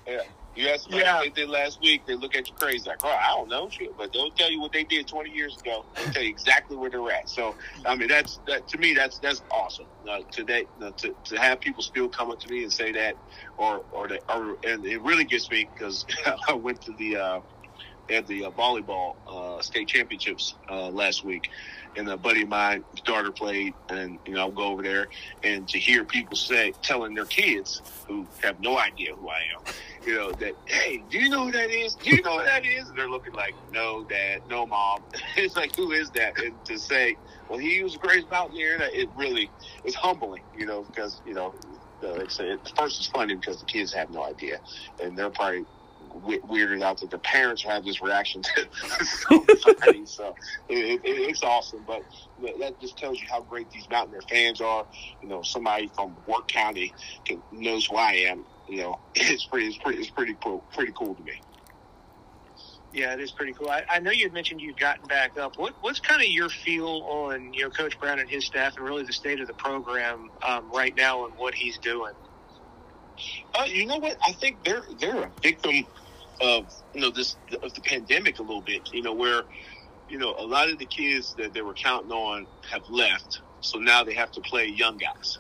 Yeah. You ask them Yeah. what they did last week, they look at you crazy. Like, oh, I don't know, shit. But they'll tell you what they did 20 years ago. They'll tell you exactly where they're at. So, I mean, that's that to me. That's that's awesome. Uh, today, uh, to to have people still come up to me and say that, or or they, or and it really gets me because I went to the uh, at the uh, volleyball uh, state championships uh, last week, and a buddy of mine, his daughter played, and you know I'll go over there, and to hear people say telling their kids who have no idea who I am, you know that hey, do you know who that is? Do you know who that is? And they're looking like, no, dad, no, mom. it's like, who is that? And to say, well, he was the greatest mountaineer, that it really is humbling, you know, because you know. Uh, like I first it's funny because the kids have no idea, and they're probably weirded out that the parents have this reaction to somebody. so it, it, it's awesome, but that just tells you how great these Mountaineer fans are. You know, somebody from Work County can, knows who I am. You know, it's pretty, it's pretty, it's pretty cool, pretty cool to me. Yeah, it is pretty cool. I, I know you had mentioned you've gotten back up. What, what's kind of your feel on you know Coach Brown and his staff, and really the state of the program um, right now and what he's doing? Uh, you know what? I think they're they're a victim of you know this of the pandemic a little bit. You know where you know a lot of the kids that they were counting on have left, so now they have to play young guys,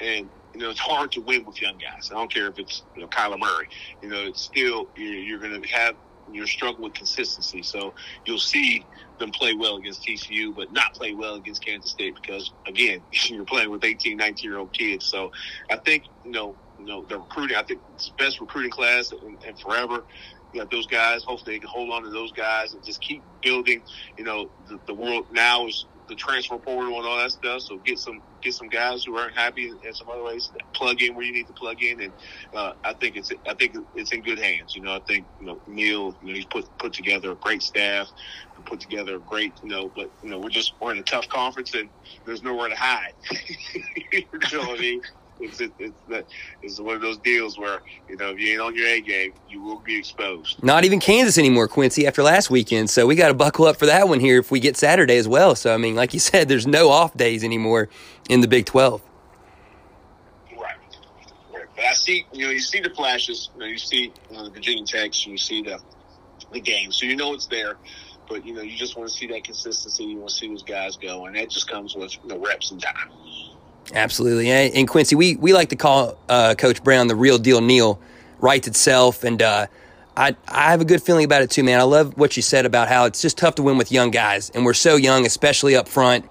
and you know it's hard to win with young guys. I don't care if it's you know Kyler Murray. You know it's still you're, going to have you're struggling with consistency. So you'll see them play well against TCU, but not play well against Kansas State because again you're playing with 18, 19 year old kids. So I think you know you know, the recruiting, I think it's best recruiting class and forever. You got those guys. Hopefully they can hold on to those guys and just keep building. You know, the, the world now is the transfer portal and all that stuff. So get some get some guys who aren't happy in some other ways. Plug in where you need to plug in, and uh, I think it's I think it's in good hands. You know, I think you know Neal. You know, he's put put together a great staff, put together a great. You know, but you know we're just we're in a tough conference and there's nowhere to hide. you know what I mean? It's it's that it's one of those deals where you know if you ain't on your A game, you will be exposed. Not even Kansas anymore, Quincy, after last weekend. So we got to buckle up for that one here if we get Saturday as well. So, I mean, like you said, there's no off days anymore in the Big 12. Right. right. But I see, you know, you see the flashes. You know, you see you know, the Virginia Techs, you see the the game, so you know it's there. But you know, you just want to see that consistency. You want to see those guys go, and that just comes with you know, reps and time. Absolutely. And and Quincy, we, we like to call uh, Coach Brown the real deal Neal, writes itself. And uh, I, I have a good feeling about it too, man. I love what you said about how it's just tough to win with young guys. And we're so young, especially up front.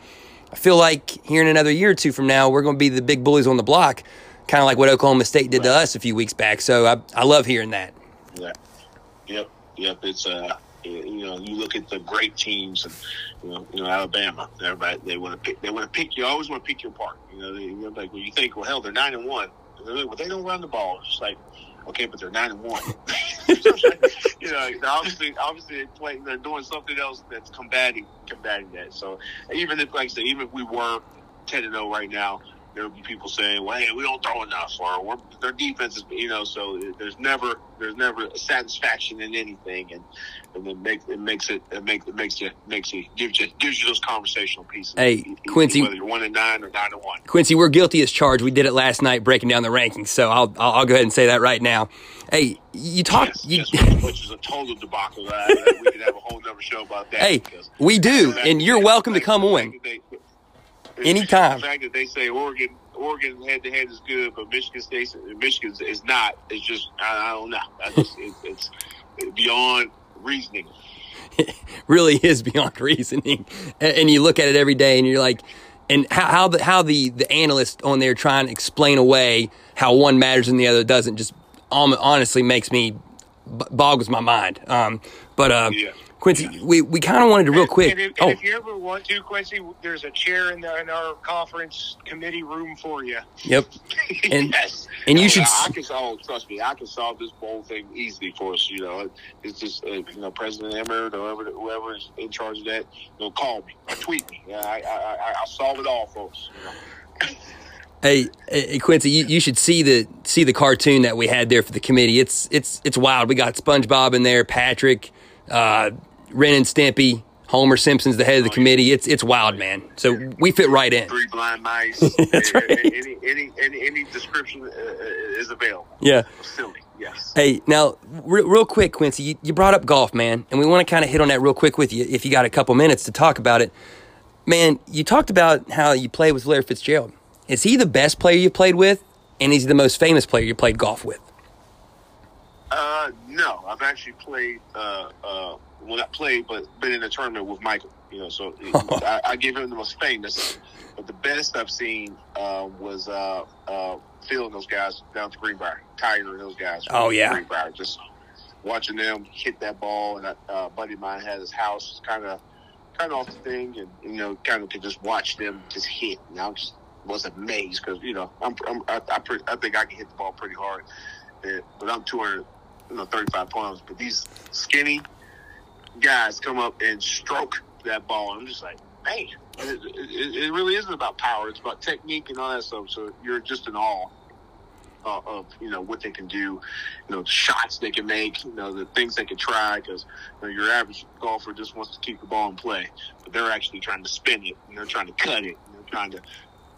I feel like here in another year or two from now, we're going to be the big bullies on the block, kind of like what Oklahoma State did to us a few weeks back. So I, I love hearing that. Yeah. Yep. Yep. It's uh, you know, you look at the great teams, and you know, you know, Alabama. Everybody they want to pick. They want to pick you. Always want to pick you apart. You know, they, you're like when you think, well, hell, they're nine and one. Like, well, they don't run the ball. It's like, okay, but they're nine and one. you know, obviously, obviously, they're, they're doing something else that's combating combating that. So even if, like I said, even if we were ten and zero right now, there would be people saying, "Well, hey, we don't throw enough," or we're, "Their defense is," you know. So there's never there's never satisfaction in anything, and and it makes it makes it it makes it makes you makes you gives you gives you those conversational pieces. Hey, Quincy- whether you're one and nine or nine and one. Quincy, we're guilty as charged. We did it last night, breaking down the rankings. So I'll I'll, I'll go ahead and say that right now. Hey, you talk. Yes, you, yes, which is a total debacle. That, we could have a whole nother show about that. Hey, we do, and you're welcome to come on. that they- Anytime. The fact that they say Oregon, Oregon head to head is good, but Michigan State, Michigan is not. It's just I, I don't know. I just, it, it's beyond reasoning. It really is beyond reasoning. And, and you look at it every day, and you're like, and how, how the how the the analyst on there trying to explain away how one matters and the other doesn't just um, honestly makes me boggles my mind. Um, but uh, Yeah. Quincy, we, we kind of wanted to real quick. And if, and Oh, if you ever want to, Quincy, there's a chair in, the, in our conference committee room for you. yep. And- yes, and you Oh, should I, can solve. Trust me, I can solve this whole thing easily for us. You know, it's just uh, you know President Emmert or whoever whoever is in charge of that. You know, call me or tweet me. Yeah, I, I, I I'll solve it all, folks. You know? Hey, hey Quincy, you, you, should see the see the cartoon that we had there for the committee. It's it's it's wild. We got SpongeBob in there, Patrick, uh, Ren and Stimpy, Homer Simpson's the head of the oh, committee. It's it's wild, man. So we fit right in. Three blind mice. That's right. Any, any, any, any description uh, uh, is available. Yeah. Silly. Yes. Hey, now, re- real quick, Quincy, you, you brought up golf, man, and we want to kind of hit on that real quick with you if you got a couple minutes to talk about it. Man, you talked about how you play with Larry Fitzgerald. Is he the best player you've played with, and is he the most famous player you played golf with? Uh, no, I've actually played. Uh, uh, well, not played, but been in a tournament with Michael. You know, so I, I, give him the most famous. But the best I've seen uh, was uh, uh, Phil and those guys down to Greenbrier, Tiger and those guys. Oh yeah, Greenbrier. Just watching them hit that ball, and a uh, buddy of mine had his house kind of kind of off the thing, and you know, kind of could just watch them just hit. And I just was amazed because you know I'm, I'm I, I, I, think I can hit the ball pretty hard, but I'm 200, you know, 35 pounds. But these skinny guys come up and stroke that ball. I'm just like, man, it, it, it really isn't about power. It's about technique and all that stuff. So you're just in awe uh, of you know what they can do, you know, the shots they can make, you know, the things they can try. Because you know, your average golfer just wants to keep the ball in play, but they're actually trying to spin it and they're trying to cut it and they're trying to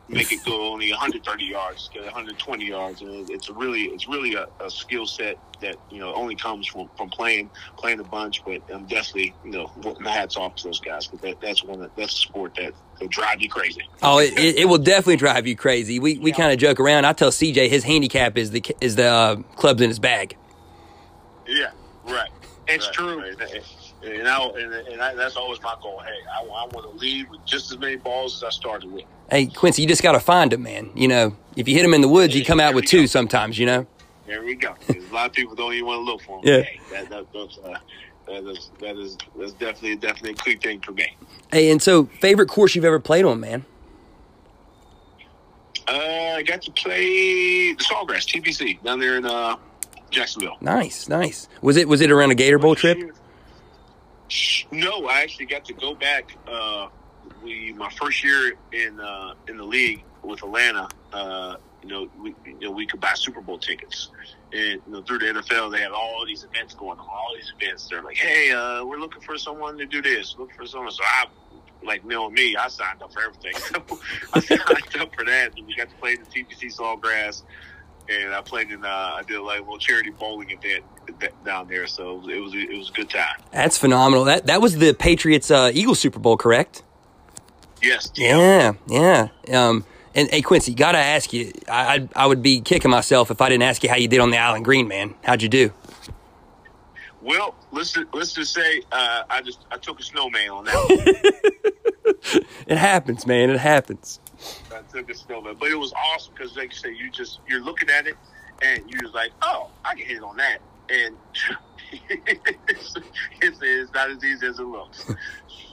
make it go only 130 yards, get 120 yards, and it's really it's really a, a skill set that you know only comes from, from playing playing a bunch. But I'm definitely you know my hats off to those guys because that, that's one that, that's a sport that will drive you crazy. Oh, it, it will definitely drive you crazy. We we yeah. kind of joke around. I tell CJ his handicap is the is the uh, clubs in his bag. Yeah, right. It's right, true. Right and, I, and, and I, that's always my goal. Hey, I, I want to leave with just as many balls as I started with. Hey, Quincy, you just got to find them, man. You know, if you hit them in the woods, you come out with two go. sometimes. You know. There we go. a lot of people don't even want to look for them. Yeah. Hey, that, that, that's, uh, that is that is that's definitely definitely a quick thing for me. Hey, and so favorite course you've ever played on, man? Uh, I got to play the Sawgrass TPC down there in uh, Jacksonville. Nice, nice. Was it was it around a Gator Bowl trip? No, I actually got to go back. Uh, we my first year in uh, in the league with Atlanta. Uh, you know, we you know we could buy Super Bowl tickets, and you know through the NFL they have all these events going on. All these events, they're like, hey, uh, we're looking for someone to do this. Look for someone. So I, like knowing me, I signed up for everything. I signed up for that, and we got to play the TPC Sawgrass and I played in. Uh, I did like a little charity bowling event down there, so it was it was a good time. That's phenomenal. That that was the Patriots uh, Eagles Super Bowl, correct? Yes. Yeah, yeah. Um, and hey, Quincy, gotta ask you. I I'd, I would be kicking myself if I didn't ask you how you did on the Island Green, man. How'd you do? Well, let's let's just say uh, I just I took a snowman on that. it happens, man. It happens. I took a snowman, but it was awesome because, like you say, you just you're looking at it and you're just like, oh, I can hit on that, and it's, it's, it's not as easy as it looks.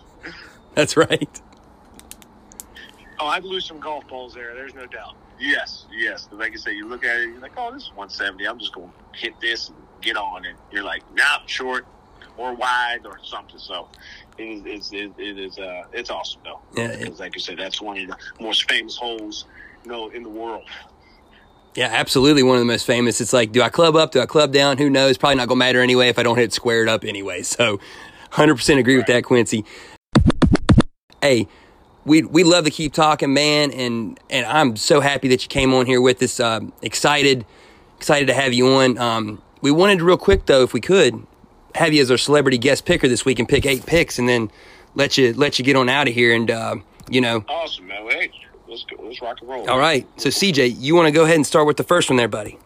That's right. Oh, I'd lose some golf balls there. There's no doubt. Yes, yes. Like I say, you look at it, you're like, oh, this is 170. I'm just going to hit this and get on. And you're like, nah, short or wide or something. So it is, it's, it, it is, uh, it's awesome though. Yeah. Because like I said, that's one of the most famous holes, you know, in the world. Yeah, absolutely one of the most famous. It's like, do I club up? Do I club down? Who knows? Probably not going to matter anyway if I don't hit squared up anyway. So 100% agree right. with that, Quincy. Hey, we we love to keep talking, man, and and I'm so happy that you came on here with us. Uh, excited, excited to have you on. Um, we wanted real quick though, if we could, have you as our celebrity guest picker this week and pick eight picks, and then let you let you get on out of here. And uh, you know, awesome, man. Hey, let's go, let's rock and roll. All right, so CJ, you want to go ahead and start with the first one there, buddy?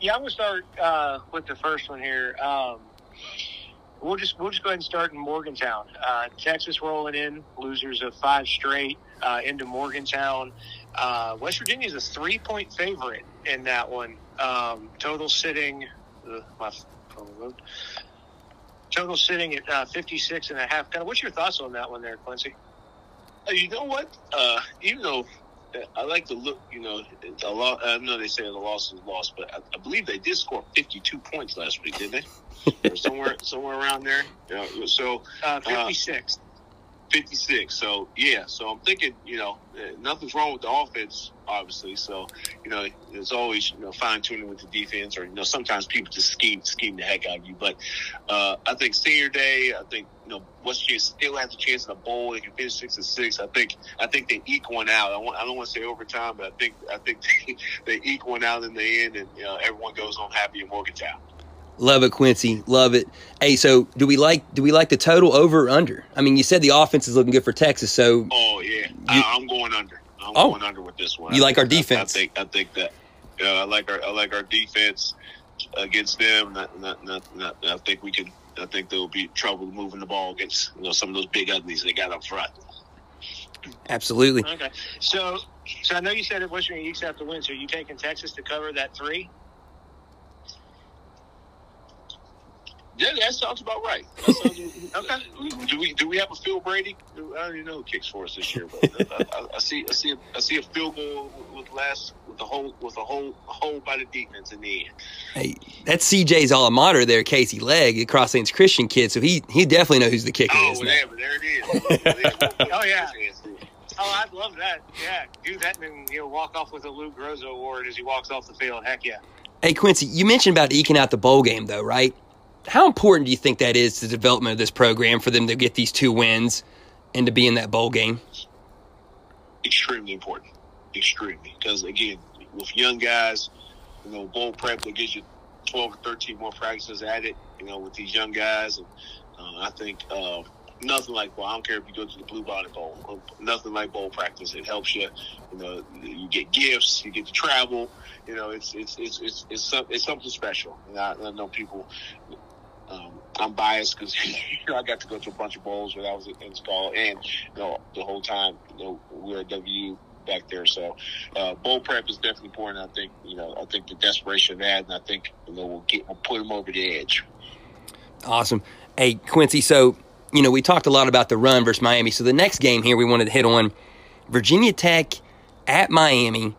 Yeah, I'm gonna start uh, with the first one here. Um, we'll just we'll just go ahead and start in Morgantown. Uh, Texas rolling in, losers of five straight uh, into Morgantown. Uh, West Virginia is a three point favorite in that one. Um, total sitting, uh, my Total sitting at uh, 56 and a half. Kind of, what's your thoughts on that one there, Quincy? Uh, you know what? Uh, even though uh, I like to look, you know, a lot. I know they say the loss is lost, but I, I believe they did score 52 points last week, didn't they? or somewhere, somewhere around there. Yeah. So uh, 56. 56. So yeah, so I'm thinking, you know, eh, nothing's wrong with the offense, obviously. So you know, there's always you know fine tuning with the defense, or you know, sometimes people just scheme scheme the heck out of you. But uh, I think senior day, I think you know, West Virginia still has a chance in a bowl. They can finish six and six. I think I think they eke one out. I, want, I don't want to say overtime, but I think I think they, they eke one out in the end, and you know, everyone goes home happy in Morgantown. Love it, Quincy. Love it. Hey, so do we like do we like the total over or under? I mean, you said the offense is looking good for Texas, so oh yeah, you, I, am going under. I'm oh, going under with this one. You I like our defense? I, I, think I think that uh, I like our I like our defense against them. Not, not, not, not, I think we can. I think there will be trouble moving the ball against you know some of those big uglies they got up front. Absolutely. Okay. So, so I know you said it was going to have to win. So, are you taking Texas to cover that three? Yeah, that sounds about right. Sounds, okay. Uh, do we do we have a Phil Brady? I don't even know who kicks for us this year, but I, I, see I see a, I see a field goal with last with a whole with a whole hole by the defense in the end. Hey, that's CJ's alma mater there, Casey Legg, the Cross Lanes Christian kid. So he he definitely knows who's the kicker oh, is. Well, oh, yeah, there it is. oh yeah. Oh, I'd love that. Yeah, do that and then you know walk off with a Lou Groza award as he walks off the field. Heck yeah. Hey Quincy, you mentioned about eking out the bowl game though, right? How important do you think that is to the development of this program for them to get these two wins and to be in that bowl game? Extremely important. Extremely. Because, again, with young guys, you know, bowl prep that gives you 12 or 13 more practices at it, you know, with these young guys. And uh, I think uh, nothing like, well, I don't care if you go to the Blue Bonnet Bowl, nothing like bowl practice. It helps you, you know, you get gifts, you get to travel. You know, it's it's it's it's it's, it's something special. And I, I know people um, I'm biased because you know I got to go to a bunch of bowls when I was in school, and you know the whole time you know we're at WU back there. So uh, bowl prep is definitely important. I think you know I think the desperation of that, and I think you know we'll get we'll put them over the edge. Awesome. Hey Quincy, so you know we talked a lot about the run versus Miami. So the next game here we wanted to hit on Virginia Tech at Miami.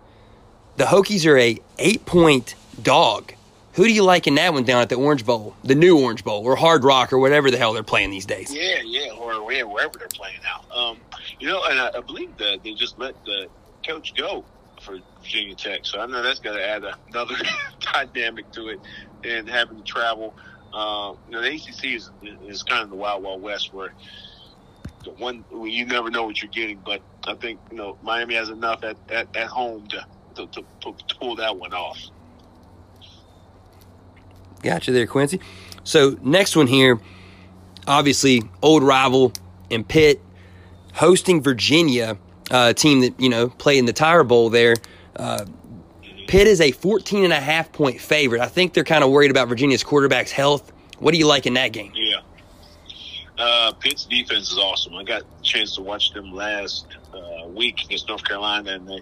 The Hokies are a eight point dog who do you like in that one down at the Orange Bowl, the new Orange Bowl, or Hard Rock, or whatever the hell they're playing these days? Yeah, yeah, or wherever they're playing now. Um, you know, and I, I believe that they just let the coach go for Virginia Tech, so I know that's got to add another dynamic to it, and having to travel. Uh, you know, the ACC is is kind of the wild, wild west where the one you never know what you're getting. But I think you know Miami has enough at, at, at home to to, to to pull that one off. Gotcha there, Quincy. So next one here, obviously old rival and Pitt, hosting Virginia, uh, team that you know play in the Tire Bowl there. Uh, Pitt is a 14 and a half point favorite. I think they're kind of worried about Virginia's quarterback's health. What do you like in that game? Yeah. Uh, Pitt's defense is awesome. I got a chance to watch them last uh, week against North Carolina, and they,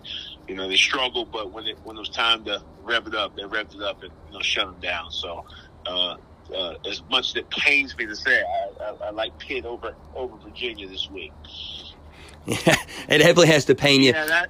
you know, they struggled, but when it when it was time to rev it up, they revved it up and you know shut them down. So, uh, uh, as much as it pains me to say, I, I, I like Pitt over over Virginia this week. Yeah, it definitely has to pain you. Yeah, that.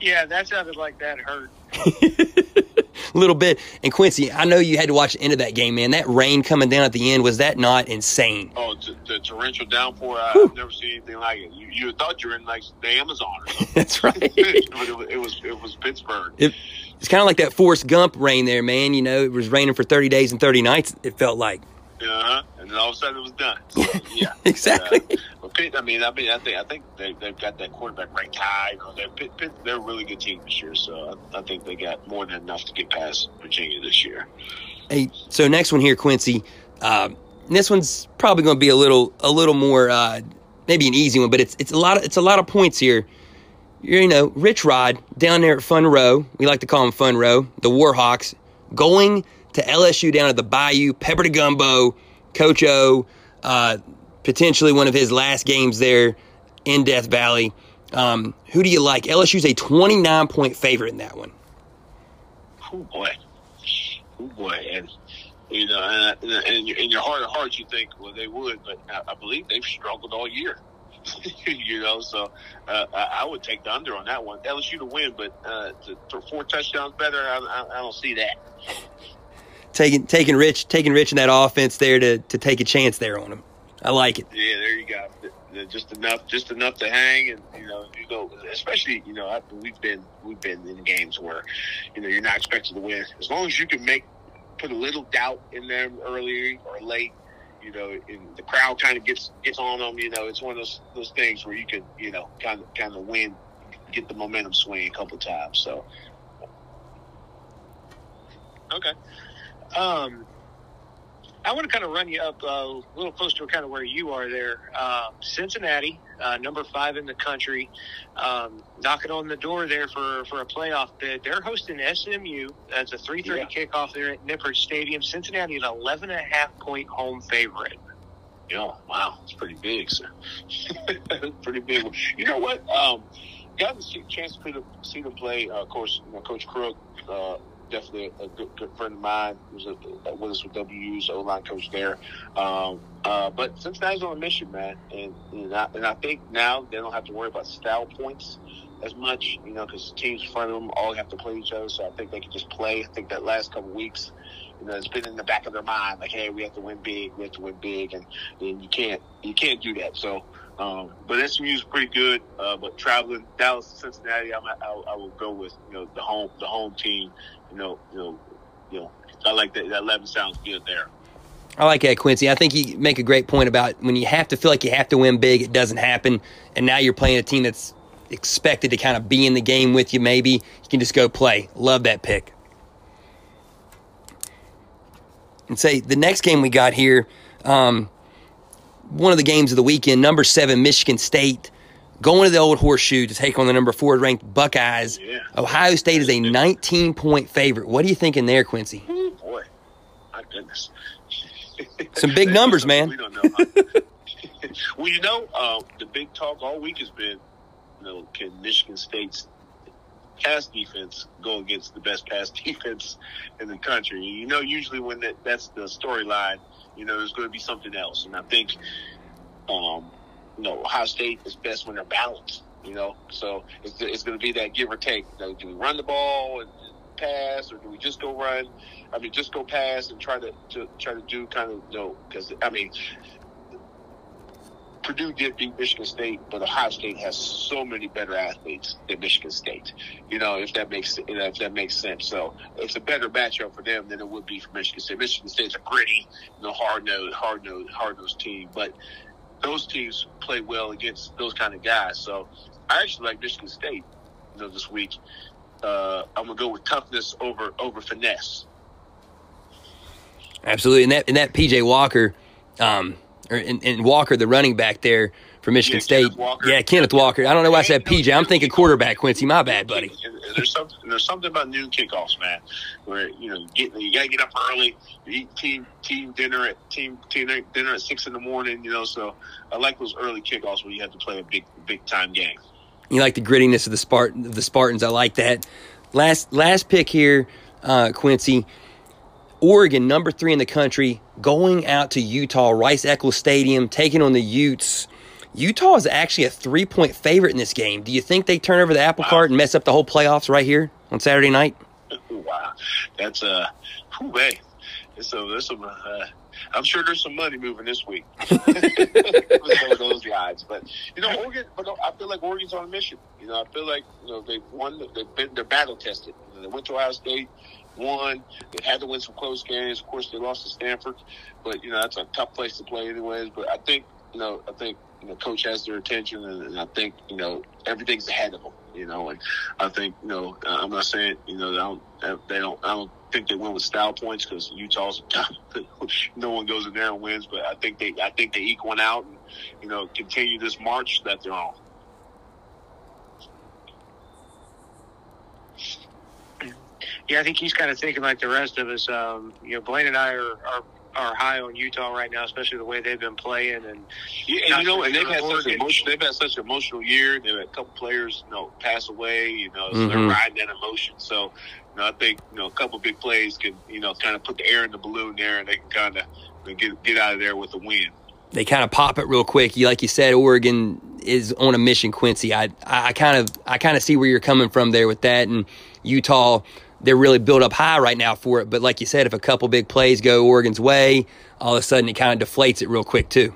Yeah, that sounded like that hurt. A little bit. And Quincy, I know you had to watch the end of that game, man. That rain coming down at the end was that not insane? Oh, the, the torrential downpour! I, have never seen anything like it. You, you thought you were in like the Amazon. Or something. That's right. but it, it, was it was Pittsburgh. It, it's kind of like that Forrest Gump rain there, man. You know, it was raining for thirty days and thirty nights. It felt like. Uh-huh. And then all of a sudden it was done. So, yeah, exactly. Uh, Pitt, I mean, I mean, I think I think they, they've got that quarterback ranked high. You know, they're, Pitt, Pitt, they're a really good team this year, so I, I think they got more than enough to get past Virginia this year. Hey, so next one here, Quincy. Uh, this one's probably going to be a little a little more uh, maybe an easy one, but it's it's a lot of it's a lot of points here. You know, Rich Rod down there at Fun Row. We like to call them Fun Row. The Warhawks going to LSU down at the Bayou, Pepper to Gumbo, Coach O, uh, potentially one of his last games there in Death Valley. Um, who do you like? LSU's a 29 point favorite in that one. Oh boy, oh boy, and you know, and, and in your heart of hearts, you think, well, they would, but I, I believe they've struggled all year. you know, so uh, I, I, would take the under on that one. LSU to win, but uh, to, to four touchdowns better, I, I, I don't see that taking taking Rich taking Rich in that offense there to to take a chance there on him. I like it. Yeah, there you go. just enough, just enough to hang, and you know, you go. Especially, you know, we've been we've been in games where, you know, you're not expected to win. As long as you can make put a little doubt in them early or late, you know, and the crowd kind of gets gets on them. You know, it's one of those those things where you can, you know, kind of kind of win, get the momentum swing a couple times. So, okay. Um, I want to kind of run you up a little close to kind of where you are there. Uh, Cincinnati, uh, number five in the country, um, knocking on the door there for, for a playoff bid. They're hosting SMU. That's a 3.30 yeah. kickoff there at Nippert Stadium. Cincinnati is 11 and a half point home favorite. Yeah, wow, it's pretty big, sir. pretty big. You know what? Um, got a chance to see them play. Uh, of course, you know, Coach Crook, uh, definitely a good, good friend of mine who's a, with us with WU's O line coach there. Um, uh, but Cincinnati's on a mission, man, and and I, and I think now they don't have to worry about style points as much, you know, because teams in front of them all have to play each other. So I think they can just play. I think that last couple weeks, you know, it's been in the back of their mind, like, hey, we have to win big, we have to win big, and, and you can't you can't do that. So. Um, but SMU is pretty good. Uh, but traveling Dallas to Cincinnati, I'm, I, I will go with you know the home the home team you know, you know, you know, I like that. That eleven sounds good there. I like that, Quincy. I think you make a great point about when you have to feel like you have to win big, it doesn't happen. And now you're playing a team that's expected to kind of be in the game with you, maybe. You can just go play. Love that pick. And say the next game we got here, um, one of the games of the weekend, number seven, Michigan State going to the old horseshoe to take on the number four ranked Buckeyes. Yeah. Ohio State is a 19 point favorite. What are you thinking there, Quincy? boy, my goodness. Some big numbers, man. We don't know. well, you know, uh, the big talk all week has been, you know, can Michigan State's pass defense go against the best pass defense in the country? You know, usually when that, that's the storyline, you know, there's going to be something else. And I think um, you know, Ohio State is best when they're balanced. You know, so it's, it's going to be that give or take. You know, do we run the ball and pass, or do we just go run? I mean, just go pass and try to, to try to do kind of you know because I mean. Purdue did beat Michigan State, but Ohio State has so many better athletes than Michigan State. You know, if that makes you know, if that makes sense. So it's a better matchup for them than it would be for Michigan State. Michigan State's a gritty, you know, hard nosed, hard nosed, hard nosed team, but those teams play well against those kind of guys. So I actually like Michigan State, you know, this week. Uh, I'm gonna go with toughness over over finesse. Absolutely, and that and that PJ Walker, um, or and, and Walker, the running back there for Michigan yeah, State. Kenneth yeah, Kenneth Walker. I don't know why I said PJ. I'm thinking quarterback, Quincy. My bad, buddy there's something there's something about noon kickoffs, man, where you know get, you gotta get up early, eat team team dinner at team team dinner at six in the morning, you know. So I like those early kickoffs where you have to play a big big time game. You like the grittiness of the Spartan of the Spartans. I like that. Last last pick here, uh, Quincy. Oregon, number three in the country, going out to Utah, Rice Eccles Stadium, taking on the Utes. Utah is actually a three point favorite in this game. Do you think they turn over the apple wow. cart and mess up the whole playoffs right here on Saturday night? wow, that's a uh, whew, hey, there's some, there's some uh, I'm sure there's some money moving this week with those guys. But you know, Oregon. But I feel like Oregon's on a mission. You know, I feel like you know they've won. They've been they're battle tested. You know, they went to Ohio State, won. They had to win some close games. Of course, they lost to Stanford, but you know that's a tough place to play, anyways. But I think you know, I think know, coach has their attention, and, and, I think you know everything's ahead of them. You know, and I think you know I'm not saying you know they don't they don't I don't think they win with style points because Utah's no one goes in there and wins, but I think they I think they eke one out and you know continue this march that they're on. Yeah, I think he's kind of thinking like the rest of us. Um, you know, Blaine and I are, are are high on Utah right now, especially the way they've been playing. And, yeah, and you know, and they've had such emotion. They've had such an emotional year. They've had a couple players, you know, pass away. You know, so mm-hmm. they're riding that emotion. So, you know, I think you know a couple big plays can you know kind of put the air in the balloon there, and they can kind of get get out of there with a win. They kind of pop it real quick. You like you said, Oregon is on a mission. Quincy, I I kind of I kind of see where you're coming from there with that, and Utah they're really built up high right now for it. But like you said, if a couple big plays go Oregon's way, all of a sudden it kind of deflates it real quick too.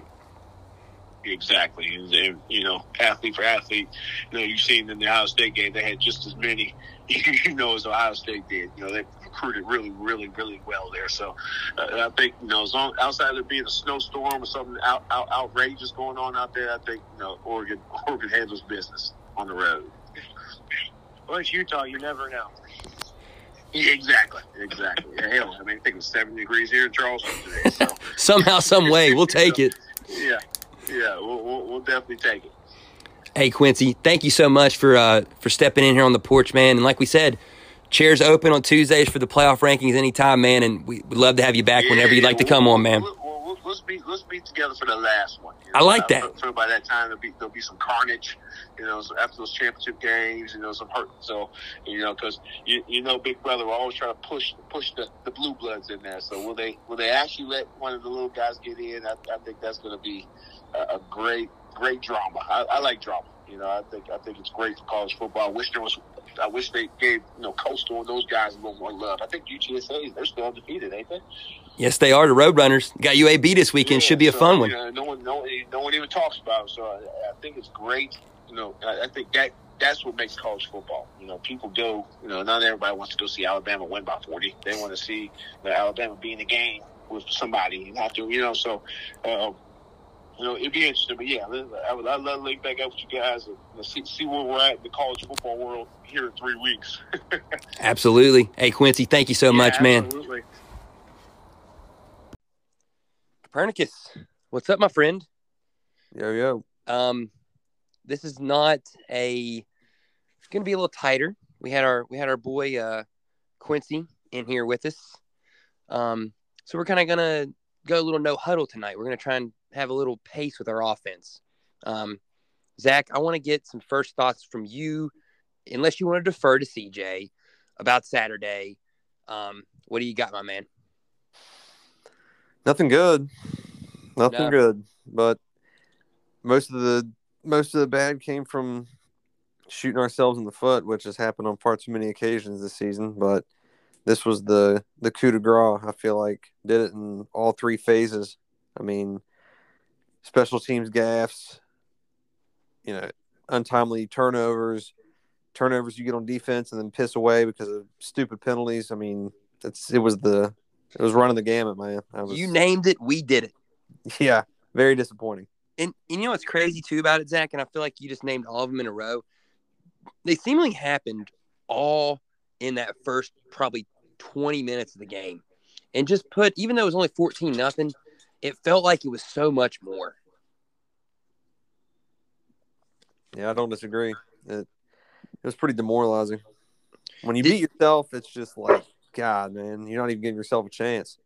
Exactly, and, and, you know, athlete for athlete, you know, you've seen in the Ohio State game they had just as many, you know, as Ohio State did. You know, they recruited really, really, really well there. So uh, I think you know, as long outside of being a snowstorm or something out, out, outrageous going on out there, I think you know Oregon Oregon handles business on the road. Well, it's Utah. You never know. Yeah, exactly, exactly. Hell, I mean, I think it's seventy degrees here in Charleston today. So Somehow, some way, we'll take it. yeah, yeah, we'll, we'll, we'll definitely take it. Hey Quincy, thank you so much for uh, for stepping in here on the porch, man. And like we said, chairs open on Tuesdays for the playoff rankings anytime, man. And we would love to have you back Yeah, whenever you'd yeah, like to come on, man. we'll- let's be let's be together for the last one. you I like that. I feel by that time there'll be there'll be some carnage, you know, so after those championship games, you know, some hurt. So you know, because you, you know, Big Brother will always try to push push the, the blue bloods in there. So will they will they actually let one of the little guys get in? I, I think that's going to be a, a great great drama. I, I like drama. You know, I think I think it's great for college football. I wish there was. I wish they gave you know Coastal and those guys a little more love. I think UTSA they're still undefeated, ain't they? Yes, they are the Roadrunners. Got UAB this weekend. Yeah, Should be a so, fun one. you know, no one, no, no one even talks about it. So I, I think it's great. You know, I, I think that that's what makes college football. You know, people go. You know, not everybody wants to go see Alabama win by forty. They want to see you know, Alabama be in the game with somebody and have to. You know, so. Uh, you know, it'd be interesting, but yeah, I would. I'd love to link back up with you guys and see, see where we're at in the college football world here in three weeks. Absolutely. Hey Quincy, thank you so much, man. Absolutely. Copernicus, what's up, my friend? Yo, yo. Um, this is not a. It's going to be a little tighter. We had our we had our boy uh, Quincy in here with us. Um, so we're kind of gonna go a little no huddle tonight. We're gonna try and have a little pace with our offense. Um, Zach, I want to get some first thoughts from you, unless you want to defer to CJ about Saturday. Um, what do you got, my man? Nothing good. Nothing No. good. But most of the most of the bad came from shooting ourselves in the foot, which has happened on far too many occasions this season. But this was the the coup de grace. I feel like did it in all three phases. I mean, special teams gaffes, you know, untimely turnovers, turnovers you get on defense and then piss away because of stupid penalties. I mean, it's it was the it was running the gamut, man. I was, You named it. We did it. yeah, very disappointing. And, and you know what's crazy too about it, Zach? And I feel like you just named all of them in a row. They seemingly happened all in that first probably 20 minutes of the game. And just put, even though it was only 14 nothing, it felt like it was so much more. Yeah, I don't disagree. It it was pretty demoralizing. When you beat yourself, it's just like, God, man, you're not even giving yourself a chance.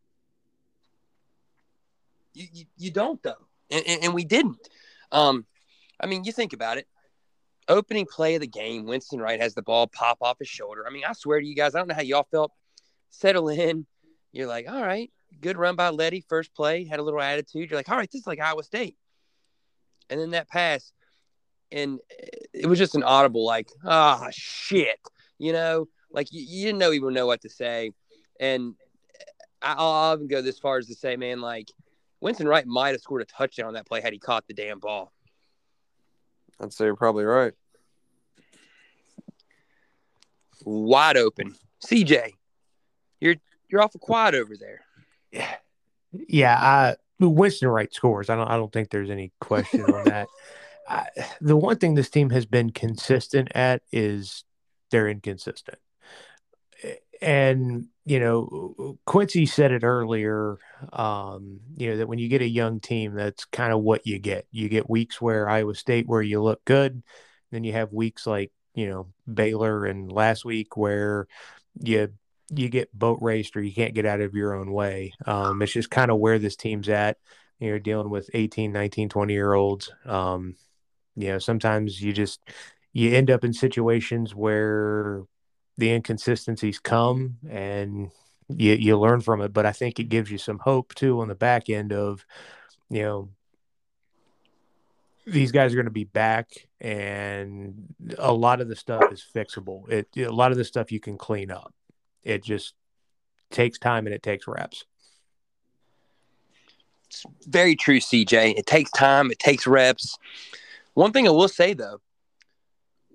You, you, you don't though, and, and, and we didn't. Um, I mean, you think about it. Opening play of the game, Winston Wright has the ball pop off his shoulder. I mean, I swear to you guys, I don't know how y'all felt. Settle in. You're like, all right, good run by Leddie. First play, had a little attitude. You're like, all right, this is like Iowa State. And then that pass, and it was just an audible, like, ah, shit. You know, like you, you didn't know even know what to say. And I- I'll even go this far as to say, man, like Winston Wright might have scored a touchdown on that play had he caught the damn ball. I'd say you're probably right. Wide open. CJ, you're you're awful quiet over there. Yeah, yeah. I Winston Wright scores. I don't. I don't think there's any question on that. I, the one thing this team has been consistent at is they're inconsistent. And you know, Quincy said it earlier. Um, you know that when you get a young team, that's kind of what you get. You get weeks where Iowa State where you look good, then you have weeks like you know Baylor and last week where you you get boat raced or you can't get out of your own way. Um, it's just kind of where this team's at. You're dealing with 18, 19, 20 year olds. Um, you know, sometimes you just you end up in situations where the inconsistencies come and you you learn from it. But I think it gives you some hope too on the back end of, you know, these guys are going to be back and a lot of the stuff is fixable. It a lot of the stuff you can clean up. It just takes time and it takes reps. It's very true, CJ. It takes time, it takes reps. One thing I will say though,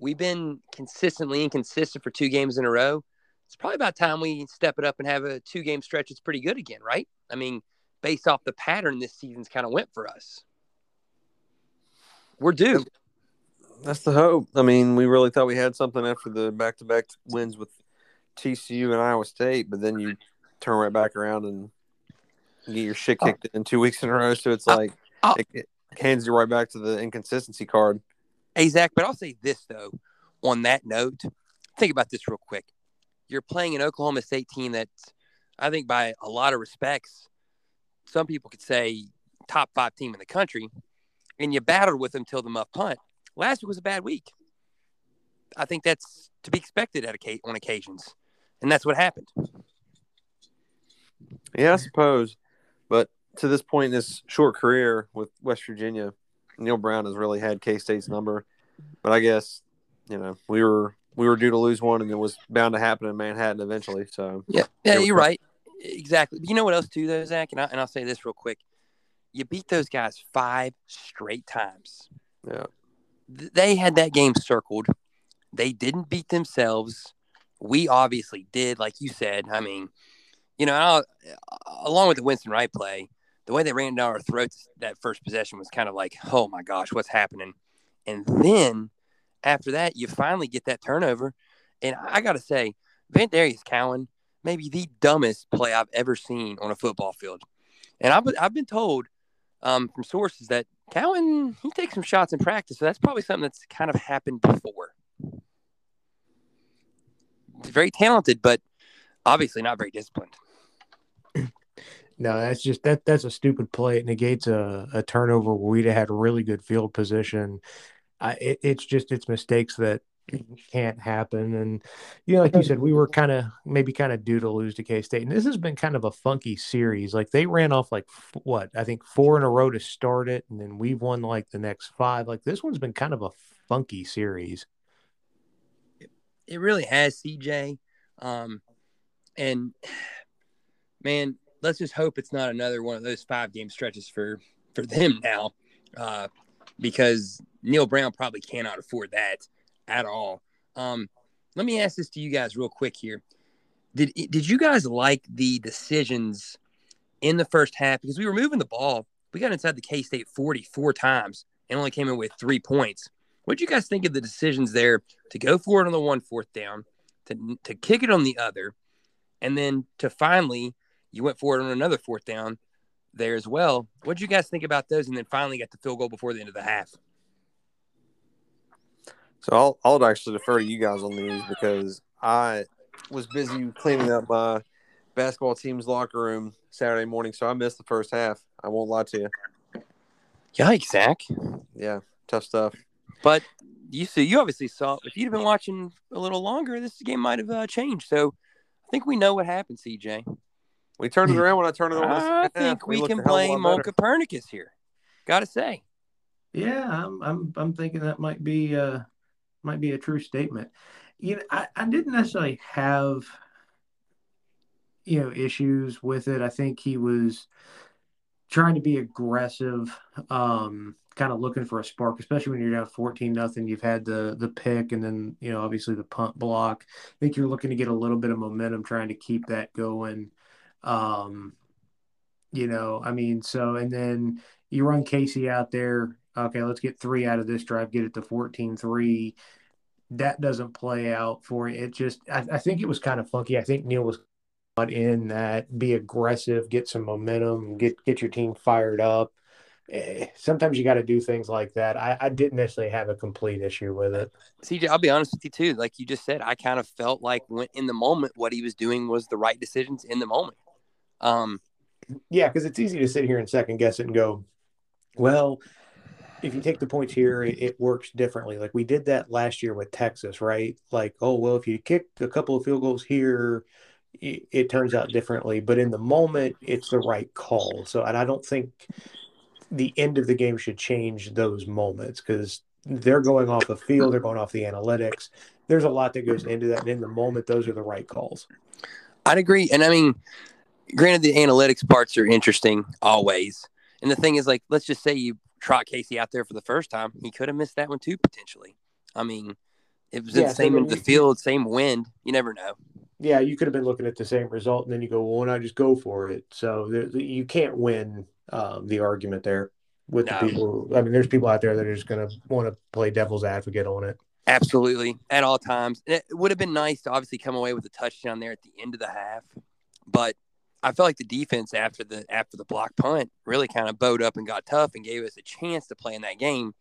we've been consistently inconsistent for two games in a row. It's probably about time we step it up and have a two game stretch that's pretty good again, right? I mean, based off the pattern this season's kind of went for us. We're due. That's the hope. I mean, we really thought we had something after the back to back wins with TCU and Iowa State, but then you turn right back around and get your shit uh, kicked in two weeks in a row. So it's uh, like uh, it, it hands you right back to the inconsistency card. Hey, Zach, but I'll say this, though, on that note, think about this real quick. You're playing an Oklahoma State team that I think, by a lot of respects, some people could say top five team in the country, and you battled with them till the muff punt. Last week was a bad week. I think that's to be expected at a, on occasions, and that's what happened. Yeah, I suppose. But to this point in his short career with West Virginia, Neal Brown has really had K State's number. But I guess, you know, we were we were due to lose one and it was bound to happen in Manhattan eventually. So Yeah, yeah, you're right. Exactly. But you know what else too though, Zach? And, I, and I'll say this real quick. You beat those guys five straight times. Yeah. They had that game circled. They didn't beat themselves. We obviously did, like you said. I mean, you know, I'll, along with the Winston Wright play, the way they ran down our throats that first possession was kind of like, oh my gosh, what's happening? And then after that, you finally get that turnover. And I got to say, VanDarius Cowan, maybe the dumbest play I've ever seen on a football field. And I've, I've been told um, from sources that Cowan, he takes some shots in practice. So that's probably something that's kind of happened before. He's very talented, but obviously not very disciplined. No, that's just that that's a stupid play. It negates a, a turnover where we'd have had really good field position. I, it, it's just it's mistakes that can't happen. And you know, like you said, we were kind of maybe kind of due to lose to K State. And this has been kind of a funky series. Like they ran off like what I think four in a row to start it, and then we've won like the next five. Like this one's been kind of a funky series. It really has, CJ. Um, and man, let's just hope it's not another one of those five game stretches for for them now, uh, because Neal Brown probably cannot afford that at all. Um, let me ask this to you guys real quick here. Did did you guys like the decisions in the first half because we were moving the ball? We got inside the K State forty four times and only came in with three points. What do you guys think of the decisions there to go for it on the one fourth down, to to kick it on the other, and then to finally you went for it on another fourth down there as well. What did you guys think about those? And then finally got the field goal before the end of the half. So I'll I'll actually defer to you guys on these because I was busy cleaning up my basketball team's locker room Saturday morning, so I missed the first half. I won't lie to you. Yikes, Zach. Yeah, tough stuff. But you see, you obviously saw. If you'd have been watching a little longer, this game might have uh, changed. So I think we know what happened, CJ. We turned it around when I turned it on. I think we, we can blame Mo Copernicus here. Got to say. Yeah, I'm, I'm I'm thinking that might be uh might be a true statement. You know, I, I didn't necessarily have you know issues with it. I think he was trying to be aggressive, um, kind of looking for a spark, especially when you're down 14 nothing. You've had the the pick and then, you know, obviously the punt block. I think you're looking to get a little bit of momentum, trying to keep that going. Um, you know, I mean, so and then you run Casey out there. Okay, let's get three out of this drive, get it to 14 3. That doesn't play out for it. Just, I, I think it was kind of funky. I think Neal was in that be aggressive, get some momentum, get get your team fired up. Eh, sometimes you got to do things like that. I, I, didn't necessarily have a complete issue with it. CJ, I'll be honest with you too. Like you just said, I kind of felt like when in the moment, what he was doing was the right decisions in the moment. Um, yeah, because it's easy to sit here and second guess it and go, well, if you take the points here, it, it, works differently. Like we did that last year with Texas, right? Like, oh, well, if you kick a couple of field goals here, it, it turns out differently. But in the moment, it's the right call. So, and I don't think the end of the game should change those moments because they're going off the field, they're going off the analytics. There's a lot that goes into that. And in the moment, those are the right calls. I'd agree. And I mean, granted, the analytics parts are interesting always. And the thing is, like, let's just say you trot Casey out there for the first time, he could have missed that one too potentially. I mean, it was yeah, the same in the field, same wind. You never know. Yeah, you could have been looking at the same result, and then you go, "Well, why not just go for it?" So you can't win um, the argument there with no. the people. I mean, there's people out there that are just going to want to play devil's advocate on it. Absolutely, at all times. And it would have been nice to obviously come away with a touchdown there at the end of the half, but I felt like the defense after the after the block punt really kind of bowed up and got tough and gave us a chance to play in that game.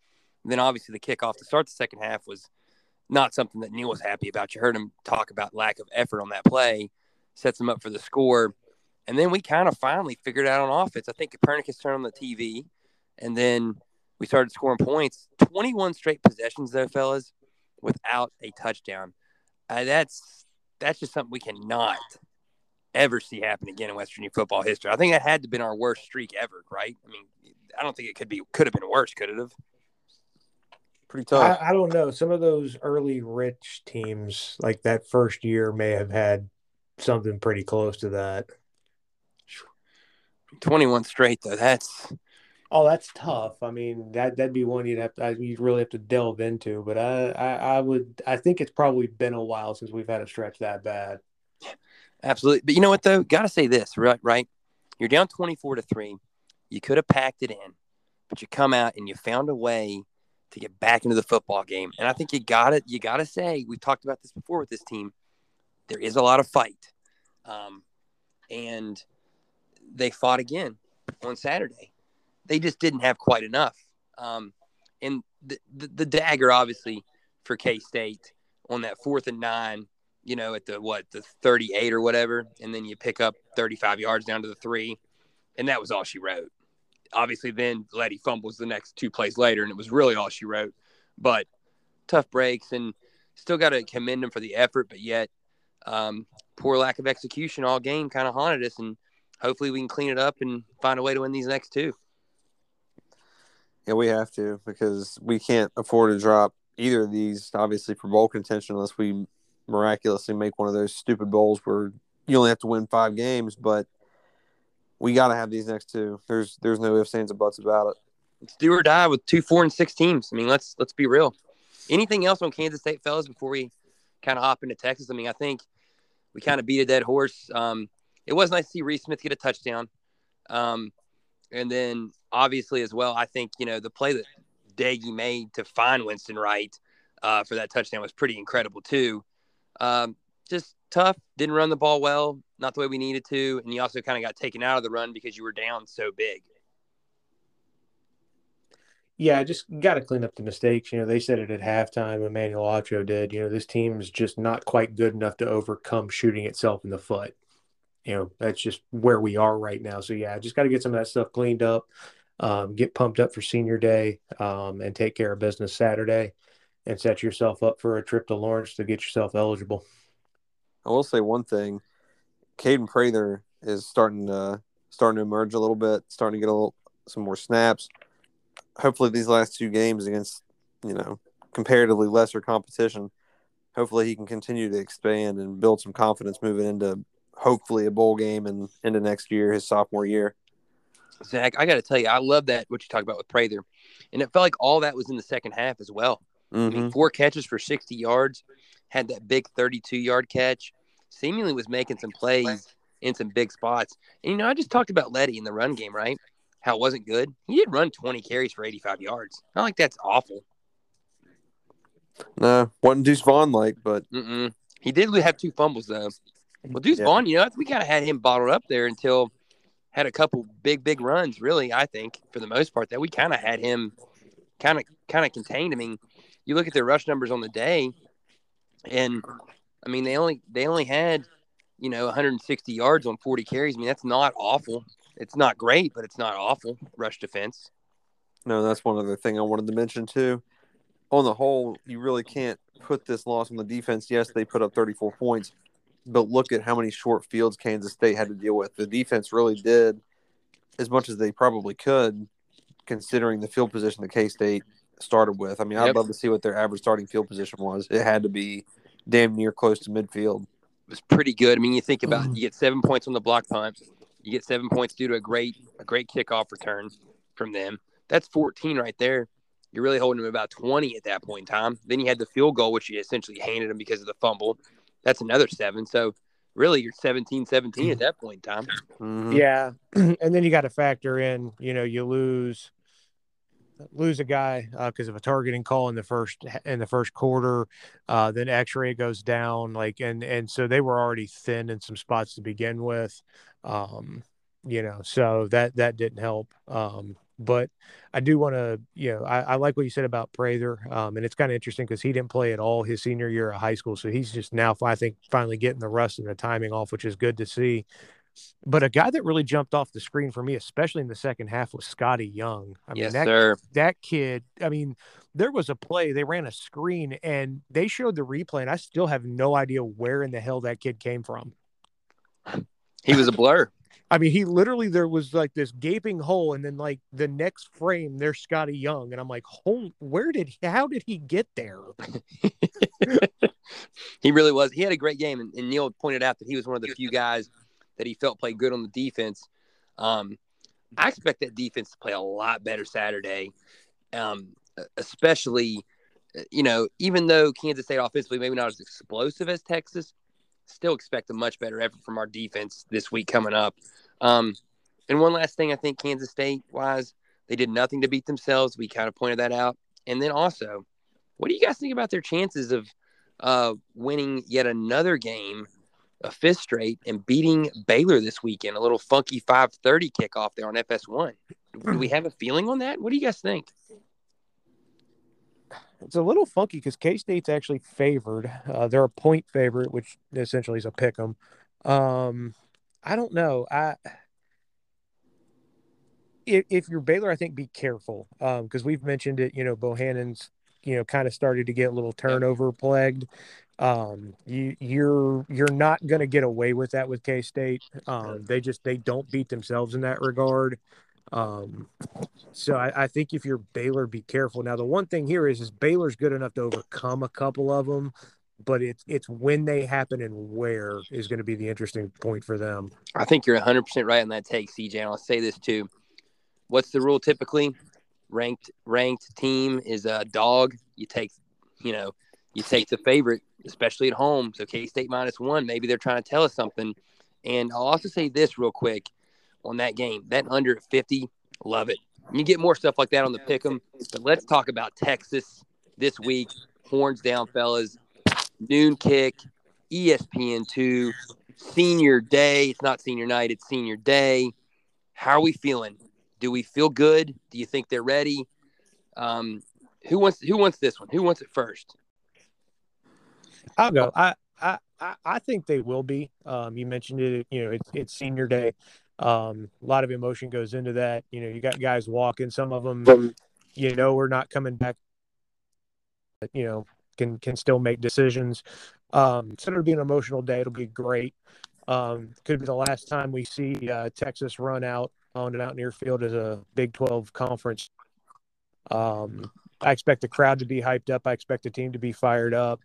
And then obviously the kickoff to start the second half was not something that Neal was happy about. You heard him talk about lack of effort on that play, sets him up for the score. And then we kind of finally figured out on offense. I think Copernicus turned on the TV, and then we started scoring points. 21 straight possessions, though, fellas, without a touchdown. Uh, that's that's just something we cannot ever see happen again in West Virginia football history. I think that had to have been our worst streak ever, right? I mean, I don't think it could be could have been worse, could it have? Pretty tough. I, I, don't know. Some of those early rich teams, like that first year, may have had something pretty close to that. Twenty-one straight, though. That's oh, that's tough. I mean, that that'd be one you'd have to you'd really have to delve into. But I, I, I would I think it's probably been a while since we've had a stretch that bad. Absolutely. But you know what though? Got to say this, right? Right. You're down 24 to 3. You could have packed it in, but you come out and you found a way to get back into the football game. And I think you got it. You got to say, we've talked about this before with this team. There is a lot of fight. Um, and they fought again on Saturday. They just didn't have quite enough. Um, and the, the, the dagger, obviously, for K State on that fourth and nine you know, at the what, the 38 or whatever, and then you pick up 35 yards down to the three. And that was all she wrote. Obviously, then Leddie fumbles the next two plays later, and it was really all she wrote. But tough breaks, and still got to commend them for the effort, but yet um, poor lack of execution all game kind of haunted us. And hopefully, we can clean it up and find a way to win these next two. Yeah, we have to because we can't afford to drop either of these, obviously, for bowl contention unless we miraculously make one of those stupid bowls where you only have to win five games, but we got to have these next two. There's there's no ifs ands or buts about it. It's do or die with two, four, and six teams. I mean, let's let's be real. Anything else on Kansas State, fellas, before we kind of hop into Texas? I mean, I think we kind of beat a dead horse. Um, it was nice to see Reese Smith get a touchdown, um, and then obviously as well, I think you know the play that Doege made to find Winston Wright uh, for that touchdown was pretty incredible too. Um, just tough. Didn't run the ball well, not the way we needed to, and you also kind of got taken out of the run because you were down so big. Yeah, just got to clean up the mistakes. You know, they said it at halftime. Emmanuel Acho did. You know, this team is just not quite good enough to overcome shooting itself in the foot. You know, that's just where we are right now. So yeah, just got to get some of that stuff cleaned up, um, get pumped up for senior day, um, and take care of business Saturday and set yourself up for a trip to Lawrence to get yourself eligible. I will say one thing: Kaden Prather is starting to starting to emerge a little bit, starting to get a little some more snaps. Hopefully, these last two games against you know comparatively lesser competition, hopefully he can continue to expand and build some confidence moving into hopefully a bowl game and into next year, his sophomore year. Zach, I got to tell you, I love that what you talk about with Prather, and it felt like all that was in the second half as well. Mm-hmm. I mean, mm-hmm. four catches for 60 yards, had that big 32 yard catch, seemingly was making some plays in some big spots. And, you know, I just talked about Leddie in the run game, right? How it wasn't good. He did run 20 carries for 85 yards. Not like that's awful. No, wasn't Deuce Vaughn like, but Mm-mm. he did have two fumbles though. Well, Deuce yeah. Vaughn, you know, we kind of had him bottled up there until had a couple big, big runs. Really, I think for the most part that we kind of had him kind of kind of contained. I mean, you look at their rush numbers on the day, and I mean they only they only had you know 160 yards on 40 carries. I mean that's not awful. It's not great, but it's not awful rush defense. No, that's one other thing I wanted to mention too. On the whole, you really can't put this loss on the defense. Yes, they put up 34 points, but look at how many short fields Kansas State had to deal with. The defense really did as much as they probably could, considering the field position that K State started with. I mean, I'd love to see what their average starting field position was. It had to be damn near close to midfield. It was pretty good. I mean, you think about it, you get seven points on the block punt, you get seven points due to a great a great kickoff return, from them. That's 14 right there. You're really holding them about 20 at that point in time. Then you had the field goal, which you essentially handed them because of the fumble. That's another seven. So really, you're 17 17 at that point in time. Mhm. Yeah, and then you got to factor in, you know, you lose lose a guy because of a targeting call in the first in the first quarter. Uh, then Exree goes down, like, and and so they were already thin in some spots to begin with. Um, you know, so that that didn't help. Um, but I do want to, you know, I, I like what you said about Prather, um, and it's kind of interesting because he didn't play at all his senior year of high school, so he's just now, I think, finally getting the rust and the timing off, which is good to see. But a guy that really jumped off the screen for me, especially in the second half, was Scottie Young. I mean, yes, that sir. that kid, I mean, there was a play, they ran a screen and they showed the replay, and I still have no idea where in the hell that kid came from. He was a blur. I mean, he literally there was like this gaping hole, and then like the next frame, there's Scottie Young, and I'm like, "Hold, where did he? How did he get there?" he really was. He had a great game, and, and Neal pointed out that he was one of the few guys that he felt played good on the defense. Um, I expect that defense to play a lot better Saturday, um, especially, you know, even though Kansas State offensively maybe not as explosive as Texas, still expect a much better effort from our defense this week coming up. Um, and one last thing, I think Kansas State wise, they did nothing to beat themselves. We kind of pointed that out. And then also, what do you guys think about their chances of uh, winning yet another game, a fifth straight, and beating Baylor this weekend? A little funky 5:30 kickoff there on FS1. Do we have a feeling on that? What do you guys think? It's a little funky because K State's actually favored. Uh, they're a point favorite, which essentially is a pick 'em. Um, I don't know. I if, if you're Baylor, I think be careful because we've mentioned it. You know, Bohanon's you know kind of started to get a little turnover plagued. Um, you you're you're not going to get away with that with K State. Um, they just they don't beat themselves in that regard. Um, so I, I think if you're Baylor, be careful. Now the one thing here is is Baylor's good enough to overcome a couple of them, but it's it's when they happen and where is going to be the interesting point for them. I think you're 100% right on that take, CJ. And I'll say this too. What's the rule typically? Ranked ranked team is a dog. You take, you know, you take the favorite, especially at home. So K State minus one. Maybe they're trying to tell us something. And I'll also say this real quick on that game. That under at 50, love it. You get more stuff like that on the pick 'em. But let's talk about Texas this week. Horns down, fellas. Noon kick, E ESPN two, senior day. It's not senior night, it's senior day. How are we feeling? Do we feel good? Do you think they're ready? Um, who wants who wants this one? Who wants it first? I'll go. I I I- think they will be. Um, you mentioned it. You know, it's it's senior day. Um, a lot of emotion goes into that. You know, you got guys walking. Some of them, you know, we're not coming back. But, you know, can can still make decisions. Um, so it'll be an emotional day. It'll be great. Um, could be the last time we see uh, Texas run out on out near field as a Big Twelve conference. Um, I expect the crowd to be hyped up. I expect the team to be fired up.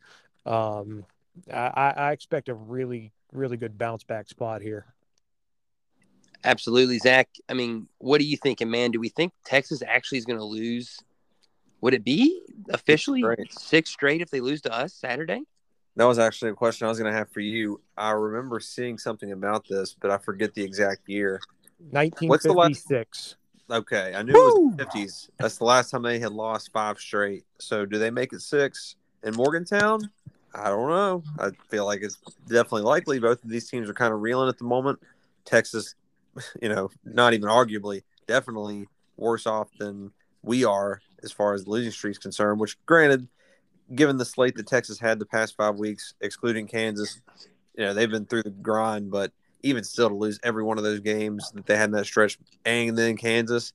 Um, I, I expect a really, really good bounce back spot here. Absolutely, Zach. I mean, what are you thinking, man? Do we think Texas actually is going to lose? Would it be officially straight. six straight if they lose to us Saturday? That was actually a question I was going to have for you. I remember seeing something about this, but I forget the exact year. 1956. Okay, I knew it was the 50s. That's the last time they had lost five straight. So do they make it six in Morgantown? I don't know. I feel like it's definitely likely. Both of these teams are kind of reeling at the moment. Texas, you know, not even arguably, definitely worse off than we are as far as the losing streak is concerned, which, granted, given the slate that Texas had the past five weeks, excluding Kansas, you know, they've been through the grind, but even still to lose every one of those games that they had in that stretch and then Kansas,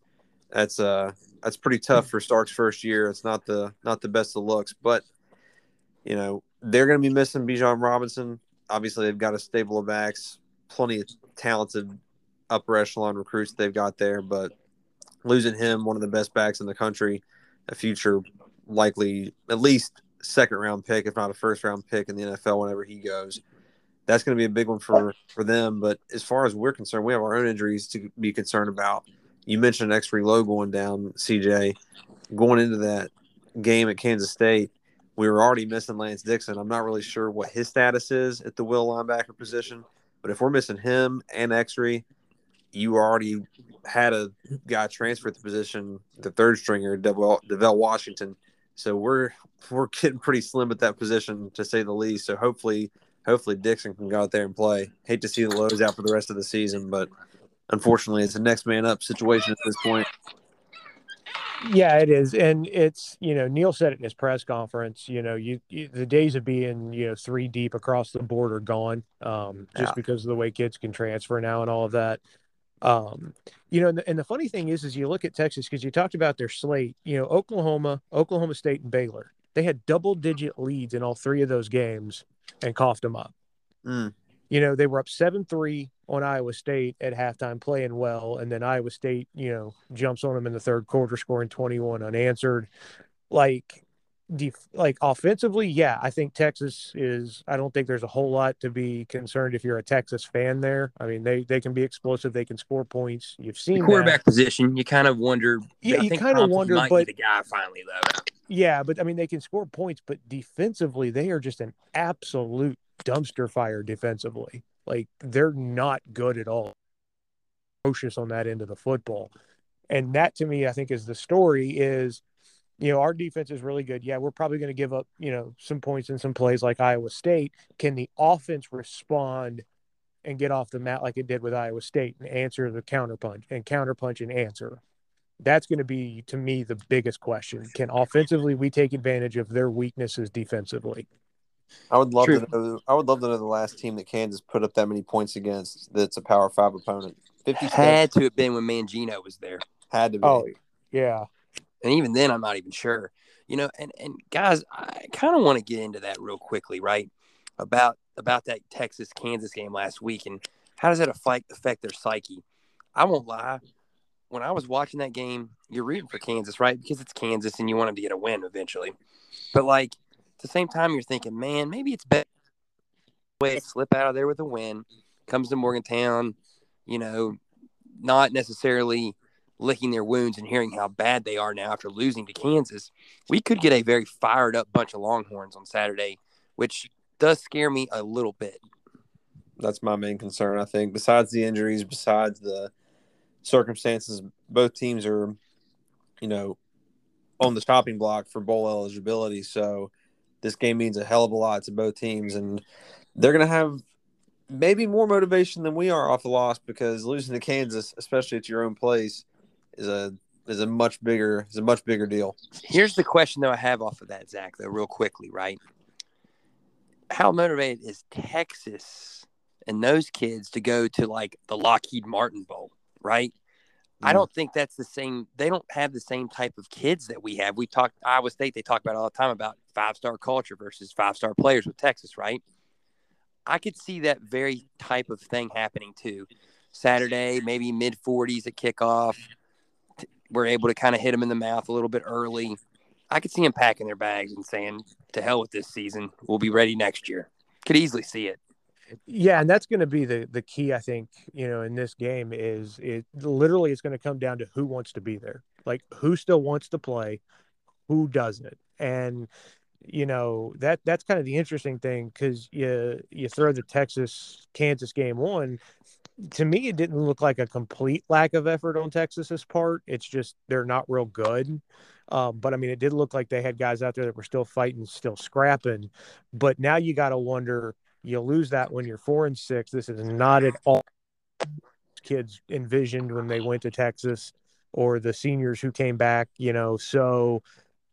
that's uh that's pretty tough for Sark's first year. It's not the not the best of looks, but you know, they're gonna be missing Bijan Robinson. Obviously they've got a stable of backs, plenty of talented upper echelon recruits they've got there, but losing him, one of the best backs in the country, a future likely at least second round pick, if not a first round pick in the NFL whenever he goes. That's going to be a big one for for them. But as far as we're concerned, we have our own injuries to be concerned about. you mentioned Exree Loe going down, CJ, going into that game at Kansas State. We were already missing Lance Dixon. I'm not really sure what his status is at the will linebacker position, but if we're missing him and Exree, you already had a guy transfer at the position, the third stringer, Devell Washington. So we're we're getting pretty slim at that position to say the least. So hopefully, hopefully Dixon can go out there and play. Hate to see the lows out for the rest of the season, but unfortunately, it's a next man up situation at this point. Yeah, it is, and it's you know Neal said it in his press conference. You know, you, you the days of being you know three deep across the board are gone, um, just Yeah. because of the way kids can transfer now and all of that. Um, you know, and the, and the funny thing is, is you look at Texas because you talked about their slate. You know, Oklahoma, Oklahoma State, and Baylor. They had double digit leads in all three of those games and coughed them up. Mm. You know, they were up seven three on Iowa State at halftime, playing well, and then Iowa State, you know, jumps on them in the third quarter, scoring twenty one unanswered. Like, def- like offensively, yeah, I think Texas is. I don't think there's a whole lot to be concerned if you're a Texas fan there. I mean, they they can be explosive, they can score points. You've seen The that. quarterback position, you kind of wonder. Yeah, I you think kinda wonder, but- the guy finally though. Yeah, but I mean, they can score points, but defensively, they are just an absolute dumpster fire defensively. Like they're not good at all. Atrocious on that end of the football, and that to me, I think, is the story. Is you know our defense is really good. Yeah, we're probably going to give up you know some points in some plays like Iowa State. Can the offense respond and get off the mat like it did with Iowa State and answer the counterpunch and counterpunch and answer? that's going to be to me the biggest question. Can offensively we take advantage of their weaknesses defensively? I would love True. to know. I would love to know the last team that Kansas put up that many points against. That's a Power Five opponent. Fifty Had to have been when Mangino was there. had to be. Oh, yeah. and even then i'm not even sure you know and and guys i kind of want to get into that real quickly right about about that texas kansas game last week and how does that affect affect their psyche i won't lie when i was watching that game you're rooting for kansas right because it's kansas and you want them to get a win eventually but like at the same time you're thinking man maybe it's better way to slip out of there with a win comes to morgantown you know not necessarily licking their wounds and hearing how bad they are now after losing to Kansas, we could get a very fired up bunch of Longhorns on Saturday, which does scare me a little bit. That's my main concern. I think. Besides the injuries, besides the circumstances, both teams are, you know, on the chopping block for bowl eligibility. So this game means a hell of a lot to both teams, and they're going to have maybe more motivation than we are off the loss because losing to Kansas, especially at your own place, is a is a much bigger is a much bigger deal. Here's the question though I have off of that, Zach, though, real quickly, right? How motivated is Texas and those kids to go to like the Lockheed Martin Bowl, right? I don't think that's the same. They don't have the same type of kids that we have. We talked Iowa State. They talk about all the time about five star culture versus five star players with Texas, right? I could see that very type of thing happening too. Saturday, maybe mid 40s at kickoff. We're able to kind of hit them in the mouth a little bit early. I could see them packing their bags and saying, "To hell with this season. We'll be ready next year." Could easily see it. Yeah, and that's going to be the the key I think, you know, in this game is it literally it's going to come down to who wants to be there. Like who still wants to play, who doesn't. And you know, that that's kind of the interesting thing cuz you you throw the Texas Kansas game on to me it didn't look like a complete lack of effort on Texas's part. It's just they're not real good. Um, but I mean, it did look like they had guys out there that were still fighting, still scrapping. But now you got to wonder you lose that when you're four and six. This is not at all kids envisioned when they went to Texas or the seniors who came back, you know. So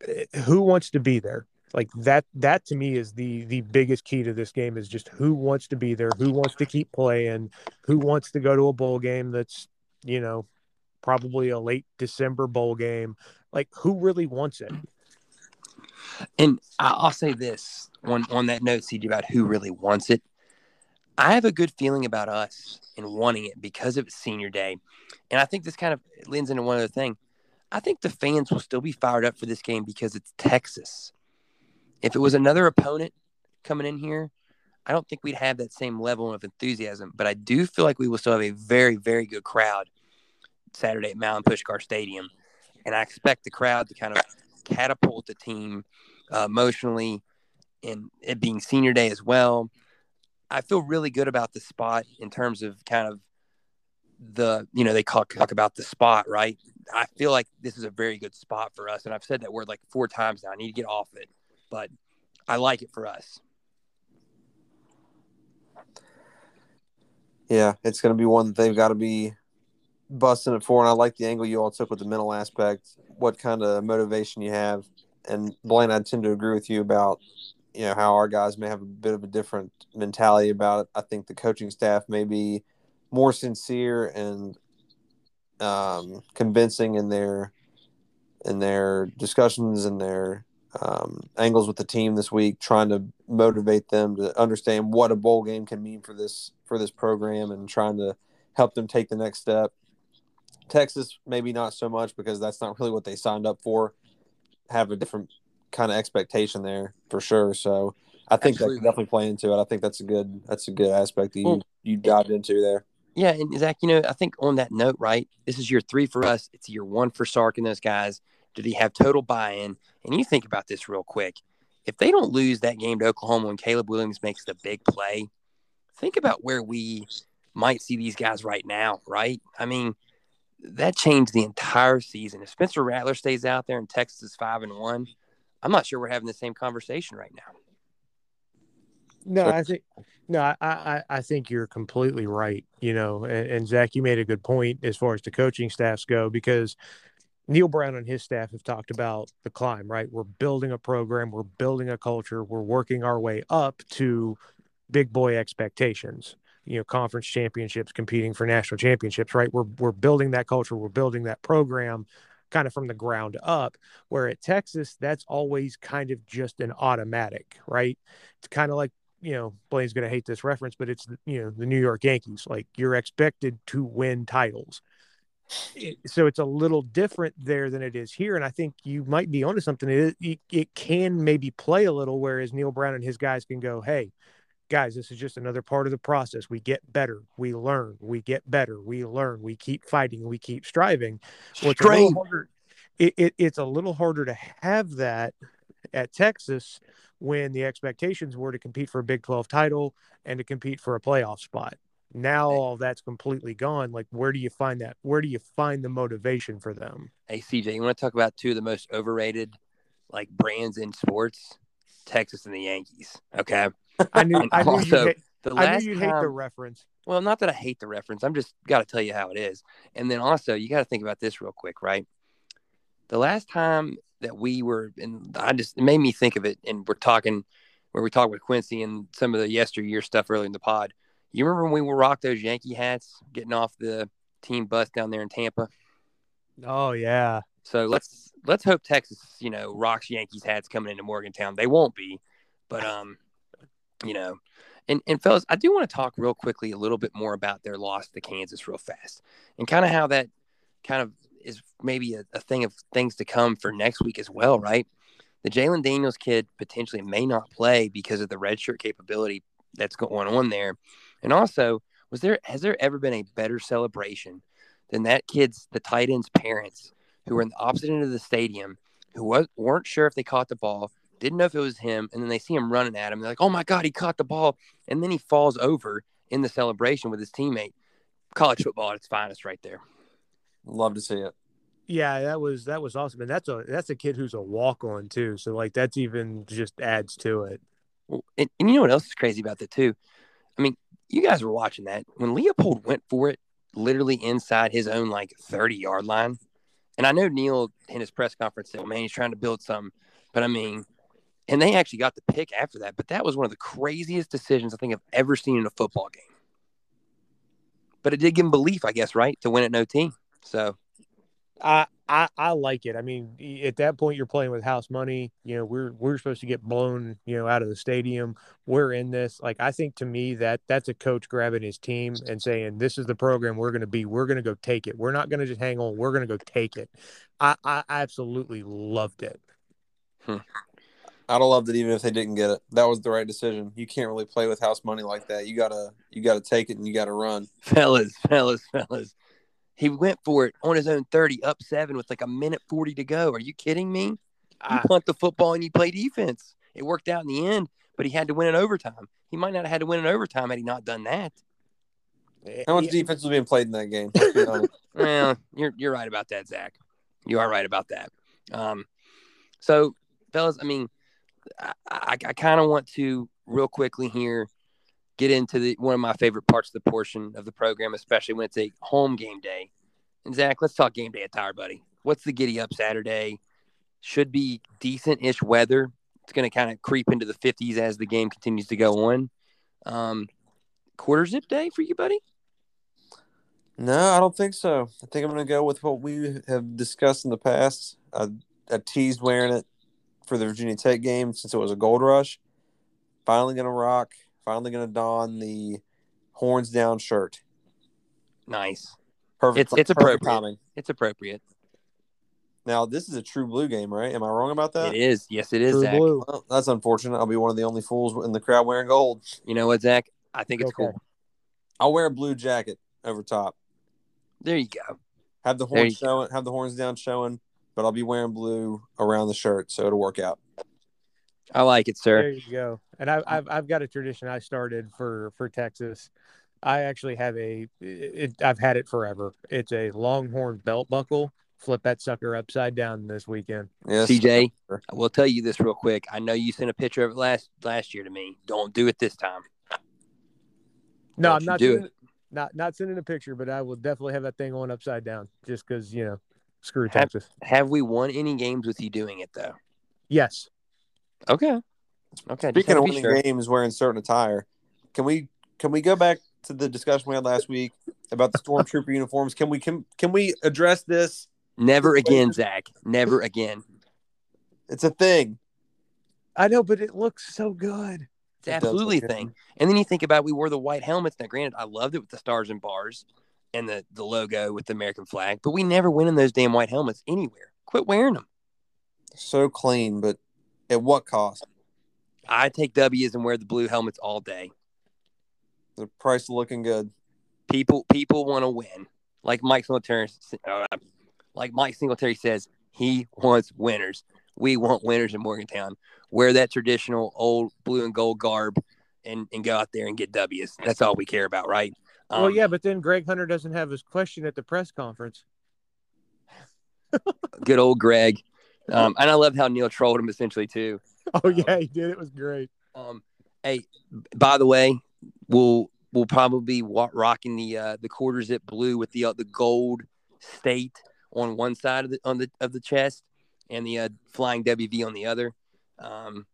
eh, who wants to be there? Like that that to me is the the biggest key to this game is just who wants to be there, who wants to keep playing, who wants to go to a bowl game that's, you know, probably a late December bowl game. Like who really wants it? And I'll say this on on that note, CJ, about who really wants it. I have a good feeling about us and wanting it because of senior day, and I think this kind of lends into one other thing. I think the fans will still be fired up for this game because it's Texas. If it was another opponent coming in here, I don't think we'd have that same level of enthusiasm. But I do feel like we will still have a very, very good crowd Saturday at Milan Puskar Stadium, and I expect the crowd to kind of catapult the team uh, emotionally, and it being senior day as well. I feel really good about the spot in terms of kind of the you know they talk, talk about the spot right? I feel like this is a very good spot for us. And i've said that word like four times now. I need to get off it but i like it for us. Yeah, it's going to be one they've got to be busting it for. And I like the angle you all took with the mental aspect, what kind of motivation you have. And Blaine, I tend to agree with you about, you know, how our guys may have a bit of a different mentality about it. I think the coaching staff may be more sincere and um, convincing in their in their discussions and their um, angles with the team this week, trying to motivate them to understand what a bowl game can mean for this for this program, and trying to help them take the next step. Texas, maybe not so much because that's not really what they signed up for. Have a different kind of expectation there for sure. So I think Absolutely. that can definitely play into it. I think that's a good that's a good aspect that you Well, you dived into there. Yeah, and Zach, you know, I think on that note, right? This is year three for us. It's year one for Sark and those guys. Did he have total buy-in? And you think about this real quick. If they don't lose that game to Oklahoma when Caleb Williams makes the big play, think about where we might see these guys right now, right? I mean, that changed the entire season. If Spencer Rattler stays out there and Texas is five and one, I'm not sure we're having the same conversation right now. No, I think no, I, I I think you're completely right. You know, and, and Zach, you made a good point as far as the coaching staffs go because Neal Brown and his staff have talked about the climb. Right, we're building a program, we're building a culture, we're working our way up to big boy expectations. You know, conference championships, competing for national championships. Right, we're we're building that culture, we're building that program, kind of from the ground up. Where at Texas, that's always kind of just an automatic. Right, it's kind of like you know, Blaine's going to hate this reference, but it's you know the New York Yankees. Like you're expected to win titles, so it's a little different there than it is here. And I think you might be onto something. It, it, it can maybe play a little, whereas Neal Brown and his guys can go, "Hey, guys, this is just another part of the process. We get better, we learn, we get better, we learn, we keep fighting, we keep striving." Well, it's a little harder. It, it, it's a little harder to have that at Texas when the expectations were to compete for a Big 12 title and to compete for a playoff spot. Now all that's completely gone. Like, where do you find that? Where do you find the motivation for them? Hey, CJ, you want to talk about two of the most overrated like brands in sports? Texas and the Yankees. Okay. I knew, I knew also, you'd, hate, The I knew you'd hate the reference. Well, not that I hate the reference. I'm just got to tell you how it is. And then also, you got to think about this real quick, right? The last time that we were, and I just it made me think of it. And we're talking where we talked with Quincy and some of the yesteryear stuff earlier in the pod. You remember when we were rock those Yankee hats, getting off the team bus down there in Tampa? Oh, yeah. So let's let's hope Texas, you know, rocks Yankees hats coming into Morgantown. They won't be, but um, you know, and and fellas, I do want to talk real quickly a little bit more about their loss to Kansas real fast, and kind of how that kind of is maybe a, a thing of things to come for next week as well, right? The Jalon Daniels kid potentially may not play because of the redshirt capability that's going on there, and also was there has there ever been a better celebration than that kid's the tight end's parents who were in the opposite end of the stadium who was, weren't sure if they caught the ball, didn't know if it was him, and then they see him running at him. They're like, "Oh my god, he caught the ball!" And then he falls over in the celebration with his teammate. College football at its finest, right there. Love to see it. Yeah, that was that was awesome. And that's a that's a kid who's a walk on too. So like that's even just adds to it. And, and you know what else is crazy about that too? I mean, you guys were watching that when Leipold went for it, literally inside his own like thirty yard line. And I know Neal in his press conference said, well, "Man, he's trying to build some," but I mean, and they actually got the pick after that. But that was one of the craziest decisions I think I've ever seen in a football game. But it did give him belief, I guess, right, to win at no team. So I, I I like it. I mean, at that point, you're playing with house money. You know, we're we're supposed to get blown, you know, out of the stadium. We're in this. Like, I think to me that that's a coach grabbing his team and saying, "This is the program we're going to be. We're going to go take it. We're not going to just hang on. We're going to go take it." I, I absolutely loved it. Hmm. I'd have loved it even if they didn't get it. That was the right decision. You can't really play with house money like that. You gotta you gotta take it and you gotta run. fellas, fellas, fellas. He went for it on his own 30, up seven with like a minute 40 to go. Are you kidding me? You Ah, punt the football and you play defense. It worked out in the end, but he had to win in overtime. He might not have had to win in overtime had he not done that. How much yeah, defense was being played in that game? Let's be honest. well, you're you're right about that, Zach. You are right about that. Um, so, fellas, I mean, I, I, kind of want to real quickly here get into the one of my favorite parts of the portion of the program, especially when it's a home game day. And Zach, let's talk game day attire, buddy. What's the giddy up Saturday? Should be decent ish weather. It's going to kind of creep into the 50s as the game continues to go on. Um, quarter zip day for you, buddy? No, I don't think so. I think I'm going to go with what we have discussed in the past. I, I teased wearing it for the Virginia Tech game since it was a gold rush. Finally going to rock. Finally going to don the horns down shirt. Nice. Perfect. It's- it's perfect appropriate. timing. It's appropriate. Now this is a true blue game, right? Am I wrong about that? It is. Yes, it is, True Zach. blue. Well, that's unfortunate. I'll be one of the only fools in the crowd wearing gold. You know what, Zach? I think it's Okay. cool. I'll wear a blue jacket over top. There you go. Have the horns you showing. Have the horns down showing. But I'll be wearing blue around the shirt, so it'll work out. I like it, sir. There you go. And I, I've I've got a tradition I started for for Texas. I actually have a it, I've had it forever. It's a Longhorn belt buckle. Flip that sucker upside down this weekend. Yes, CJ. I will tell you this real quick. I know you sent a picture of it last last year to me. Don't do it this time. No, Don't I'm not do sending, not not sending a picture, but I will definitely have that thing on upside down just because you know screw Have- Texas. Have we won any games with you doing it though? Yes. Okay. Okay. Speaking of winning sure. games wearing certain attire, can we can we go back to the discussion we had last week about the stormtrooper uniforms? Can we can can we address this? Never again, Zach. Never again. It's a thing. I know, but it looks so good. It's It absolutely a thing. And then you think about we wore the white helmets. Now, granted, I loved it with the stars and bars and the, the logo with the American flag, but we never win in those damn white helmets anywhere. Quit wearing them. So clean, but at what cost? I take W's and wear the blue helmets all day. The price of looking good. People people want to win. Like Mike Singletary, uh, like Mike Singletary says, he wants winners. We want winners in Morgantown. Wear that traditional old blue and gold garb and, and go out there and get W's. That's all we care about, right? Well, Um, yeah, but then Greg Hunter doesn't have his question at the press conference. Good old Greg. Um, and I loved how Neal trolled him essentially too. Oh yeah, he did. It was great. Um, hey, by the way, we'll we'll probably be rocking the uh, the quarter zip blue with the uh, the gold state on one side of the on the of the chest and the uh, flying WV on the other. Um,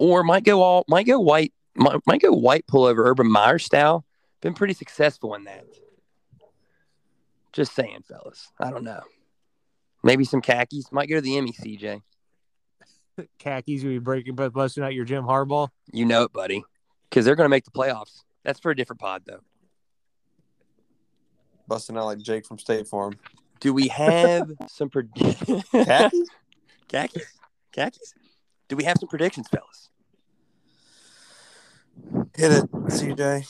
or might go all might go white might, might go white pullover Urban Meyer style. Been pretty successful in that. Just saying, fellas. I don't know. Maybe some khakis. Might go to the Emmy, CJ. Khakis, we breaking, but busting out your Jim Harbaugh. You know it, buddy. Because they're going to make the playoffs. That's for a different pod, though. Busting out like Jake from State Farm. Do we have some pred- Khakis? khakis? Khakis? Do we have some predictions, fellas? Hit it, CJ.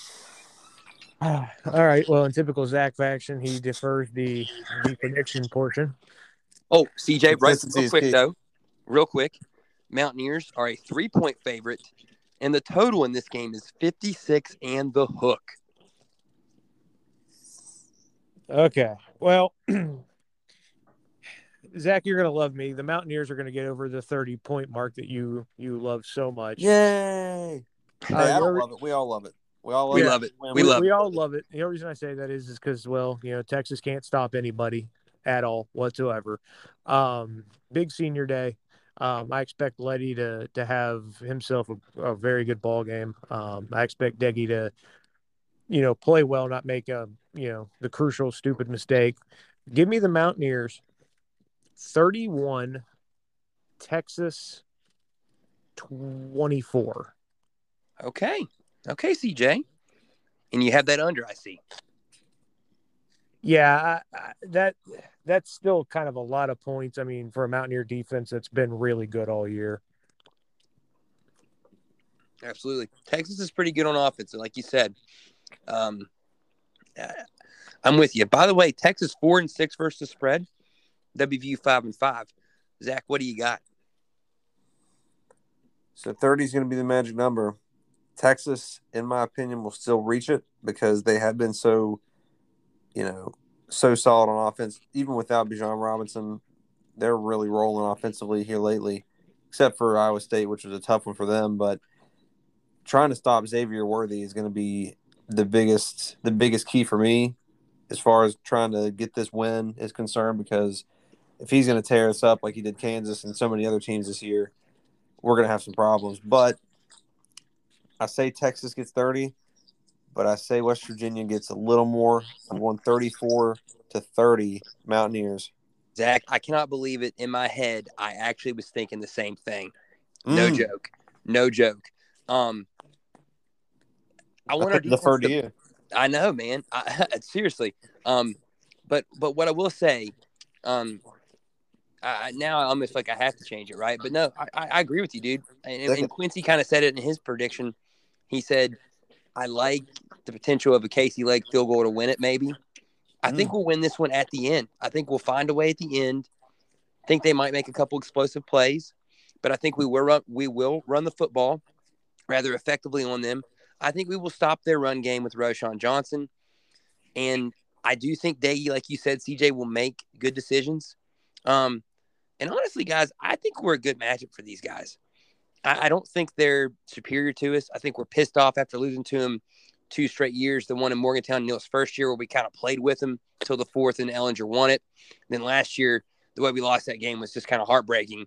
All right. Well, in typical Zach fashion, he defers the the prediction portion. Oh, CJ, right, Consistency real quick though, real quick. Mountaineers are a three-point favorite, and the total in this game is 56 and the hook. Okay. Well, Zach, you're gonna love me. The Mountaineers are gonna get over the 30 point mark that you you love so much. Yay! Hey, Uh, I don't love it. We all love it. We all love We it. love it. Win, We love we it. all love it. The only reason I say that is is because well, you know, Texas can't stop anybody at all whatsoever. Um, big senior day. Um, I expect Leddie to to have himself a, a very good ball game. Um, I expect Doege to, you know, play well, not make a you know the crucial stupid mistake. Give me the Mountaineers. Thirty-one, Texas. Twenty-four. Okay. Okay, CJ. And you have that under, I see. Yeah, I, I, that that's still kind of a lot of points. I mean, for a Mountaineer defense that's been really good all year. Absolutely. Texas is pretty good on offense, like you said. Um, uh, I'm with you. By the way, Texas four and six versus the spread. WVU five and five. Zach, what do you got? So 30 is going to be the magic number. Texas, in my opinion, will still reach it because they have been so, you know, so solid on offense. Even without Bijan Robinson, they're really rolling offensively here lately, except for Iowa State, which was a tough one for them. But trying to stop Xavier Worthy is going to be the biggest the biggest key for me as far as trying to get this win is concerned because if he's going to tear us up like he did Kansas and so many other teams this year, we're going to have some problems. But I say Texas gets 30, but I say West Virginia gets a little more. I'm going 34 to 30 Mountaineers. Zach, I cannot believe it. In my head, I actually was thinking the same thing. No Mm. joke. No joke. Um, I want the defer to you. I know, man. I, seriously. Um, but but what I will say, um, I, now I almost like I have to change it, right? But no, I, I I agree with you, dude. And, and Quincy kind of said it in his prediction. He said, "I like the potential of a Casey Legg field goal to win it. Maybe. I think we'll win this one at the end. I think we'll find a way at the end. think they might make a couple explosive plays, but I think we will run, we will run the football rather effectively on them. I think we will stop their run game with Roschon Johnson. And I do think they, like you said, CJ will make good decisions. Um, and honestly, guys, I think we're a good matchup for these guys. I, I don't think they're superior to us. I think we're pissed off after losing to them two straight years. The one in Morgantown, Neal's first year, where we kind of played with them until the fourth, and Ehlinger won it. And then last year, the way we lost that game was just kind of heartbreaking.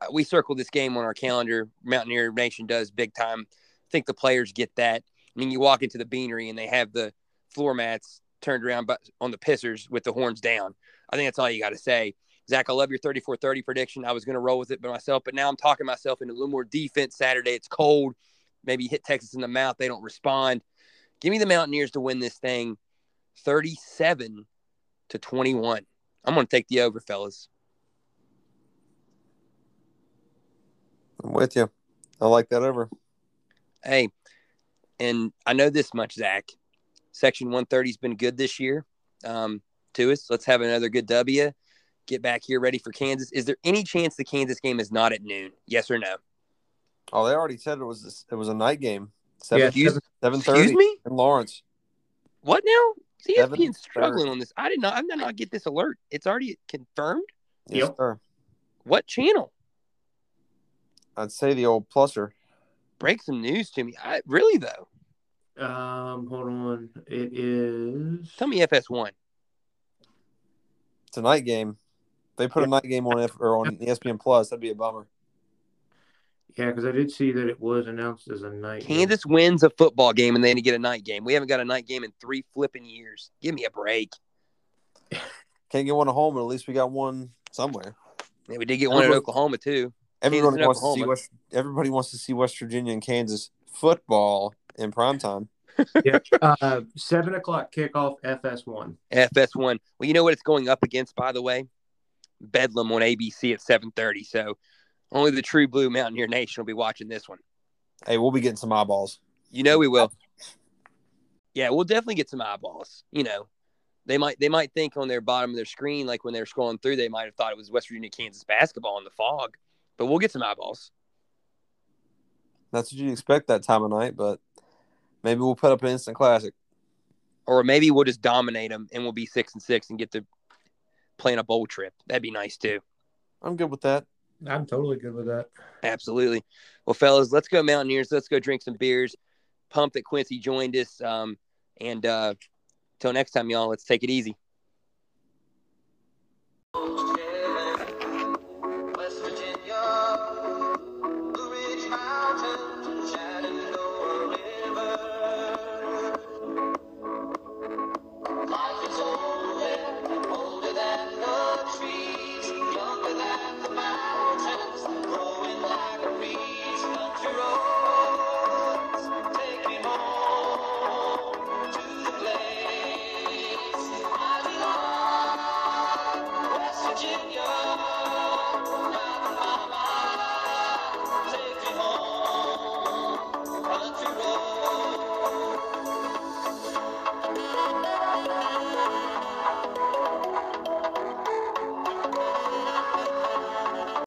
Uh, we circled this game on our calendar. Mountaineer Nation does big time. I think the players get that. I mean, you walk into the beanery and they have the floor mats turned around but on the pissers with the horns down. I think that's all you got to say. Zach, I love your 34 30 prediction. I was going to roll with it by myself, but now I'm talking myself into a little more defense Saturday. It's cold. Maybe hit Texas in the mouth. They don't respond. Give me the Mountaineers to win this thing 37 to 21. I'm going to take the over, fellas. I'm with you. I like that over. Hey, and I know this much, Zach. Section 130 has been good this year um, to us. Let's have another good W. Get back here ready for Kansas. Is there any chance the Kansas game is not at noon? Yes or no? Oh, they already said it was it was a night game. Yeah, Seven seven Excuse me? in Lawrence. What now? ESPN's struggling on this. I did not. I did not get this alert. It's already confirmed. Yes, Yep. sir. What channel? I'd say the old pluser. Break some news to me. I really though. Um, hold on. It is. Tell me FS1. It's a night game. If they put a night game on F or on ESPN Plus, that'd be a bummer. Yeah, because I did see that it was announced as a night. game. Kansas wins a football game and then get a night game. We haven't got a night game in three flipping years. Give me a break. Can't get one at home, but at least we got one somewhere. Yeah, we did get one at Oklahoma too. Everybody and wants to see West. Everybody wants to see West Virginia and Kansas football in prime time. yeah. Uh, seven o'clock kickoff. FS1. FS1. Well, you know what it's going up against, by the way? Bedlam on ABC at 7:30. So only the true blue Mountaineer Nation will be watching this one. Hey, we'll be getting some eyeballs. You know we will. Yeah, we'll definitely get some eyeballs. You know, they might they might think on their bottom of their screen, like when they're scrolling through, they might have thought it was West Virginia Kansas basketball in the fog. But we'll get some eyeballs. That's what you expect that time of night, but maybe we'll put up an instant classic. Or maybe we'll just dominate them and we'll be six and six and get to playing a bowl trip. That'd be nice too. I'm good with that. I'm totally good with that. Absolutely. Well, fellas, let's go Mountaineers. Let's go drink some beers. Pump that Quincy joined us. Um, and uh, till next time, y'all, let's take it easy.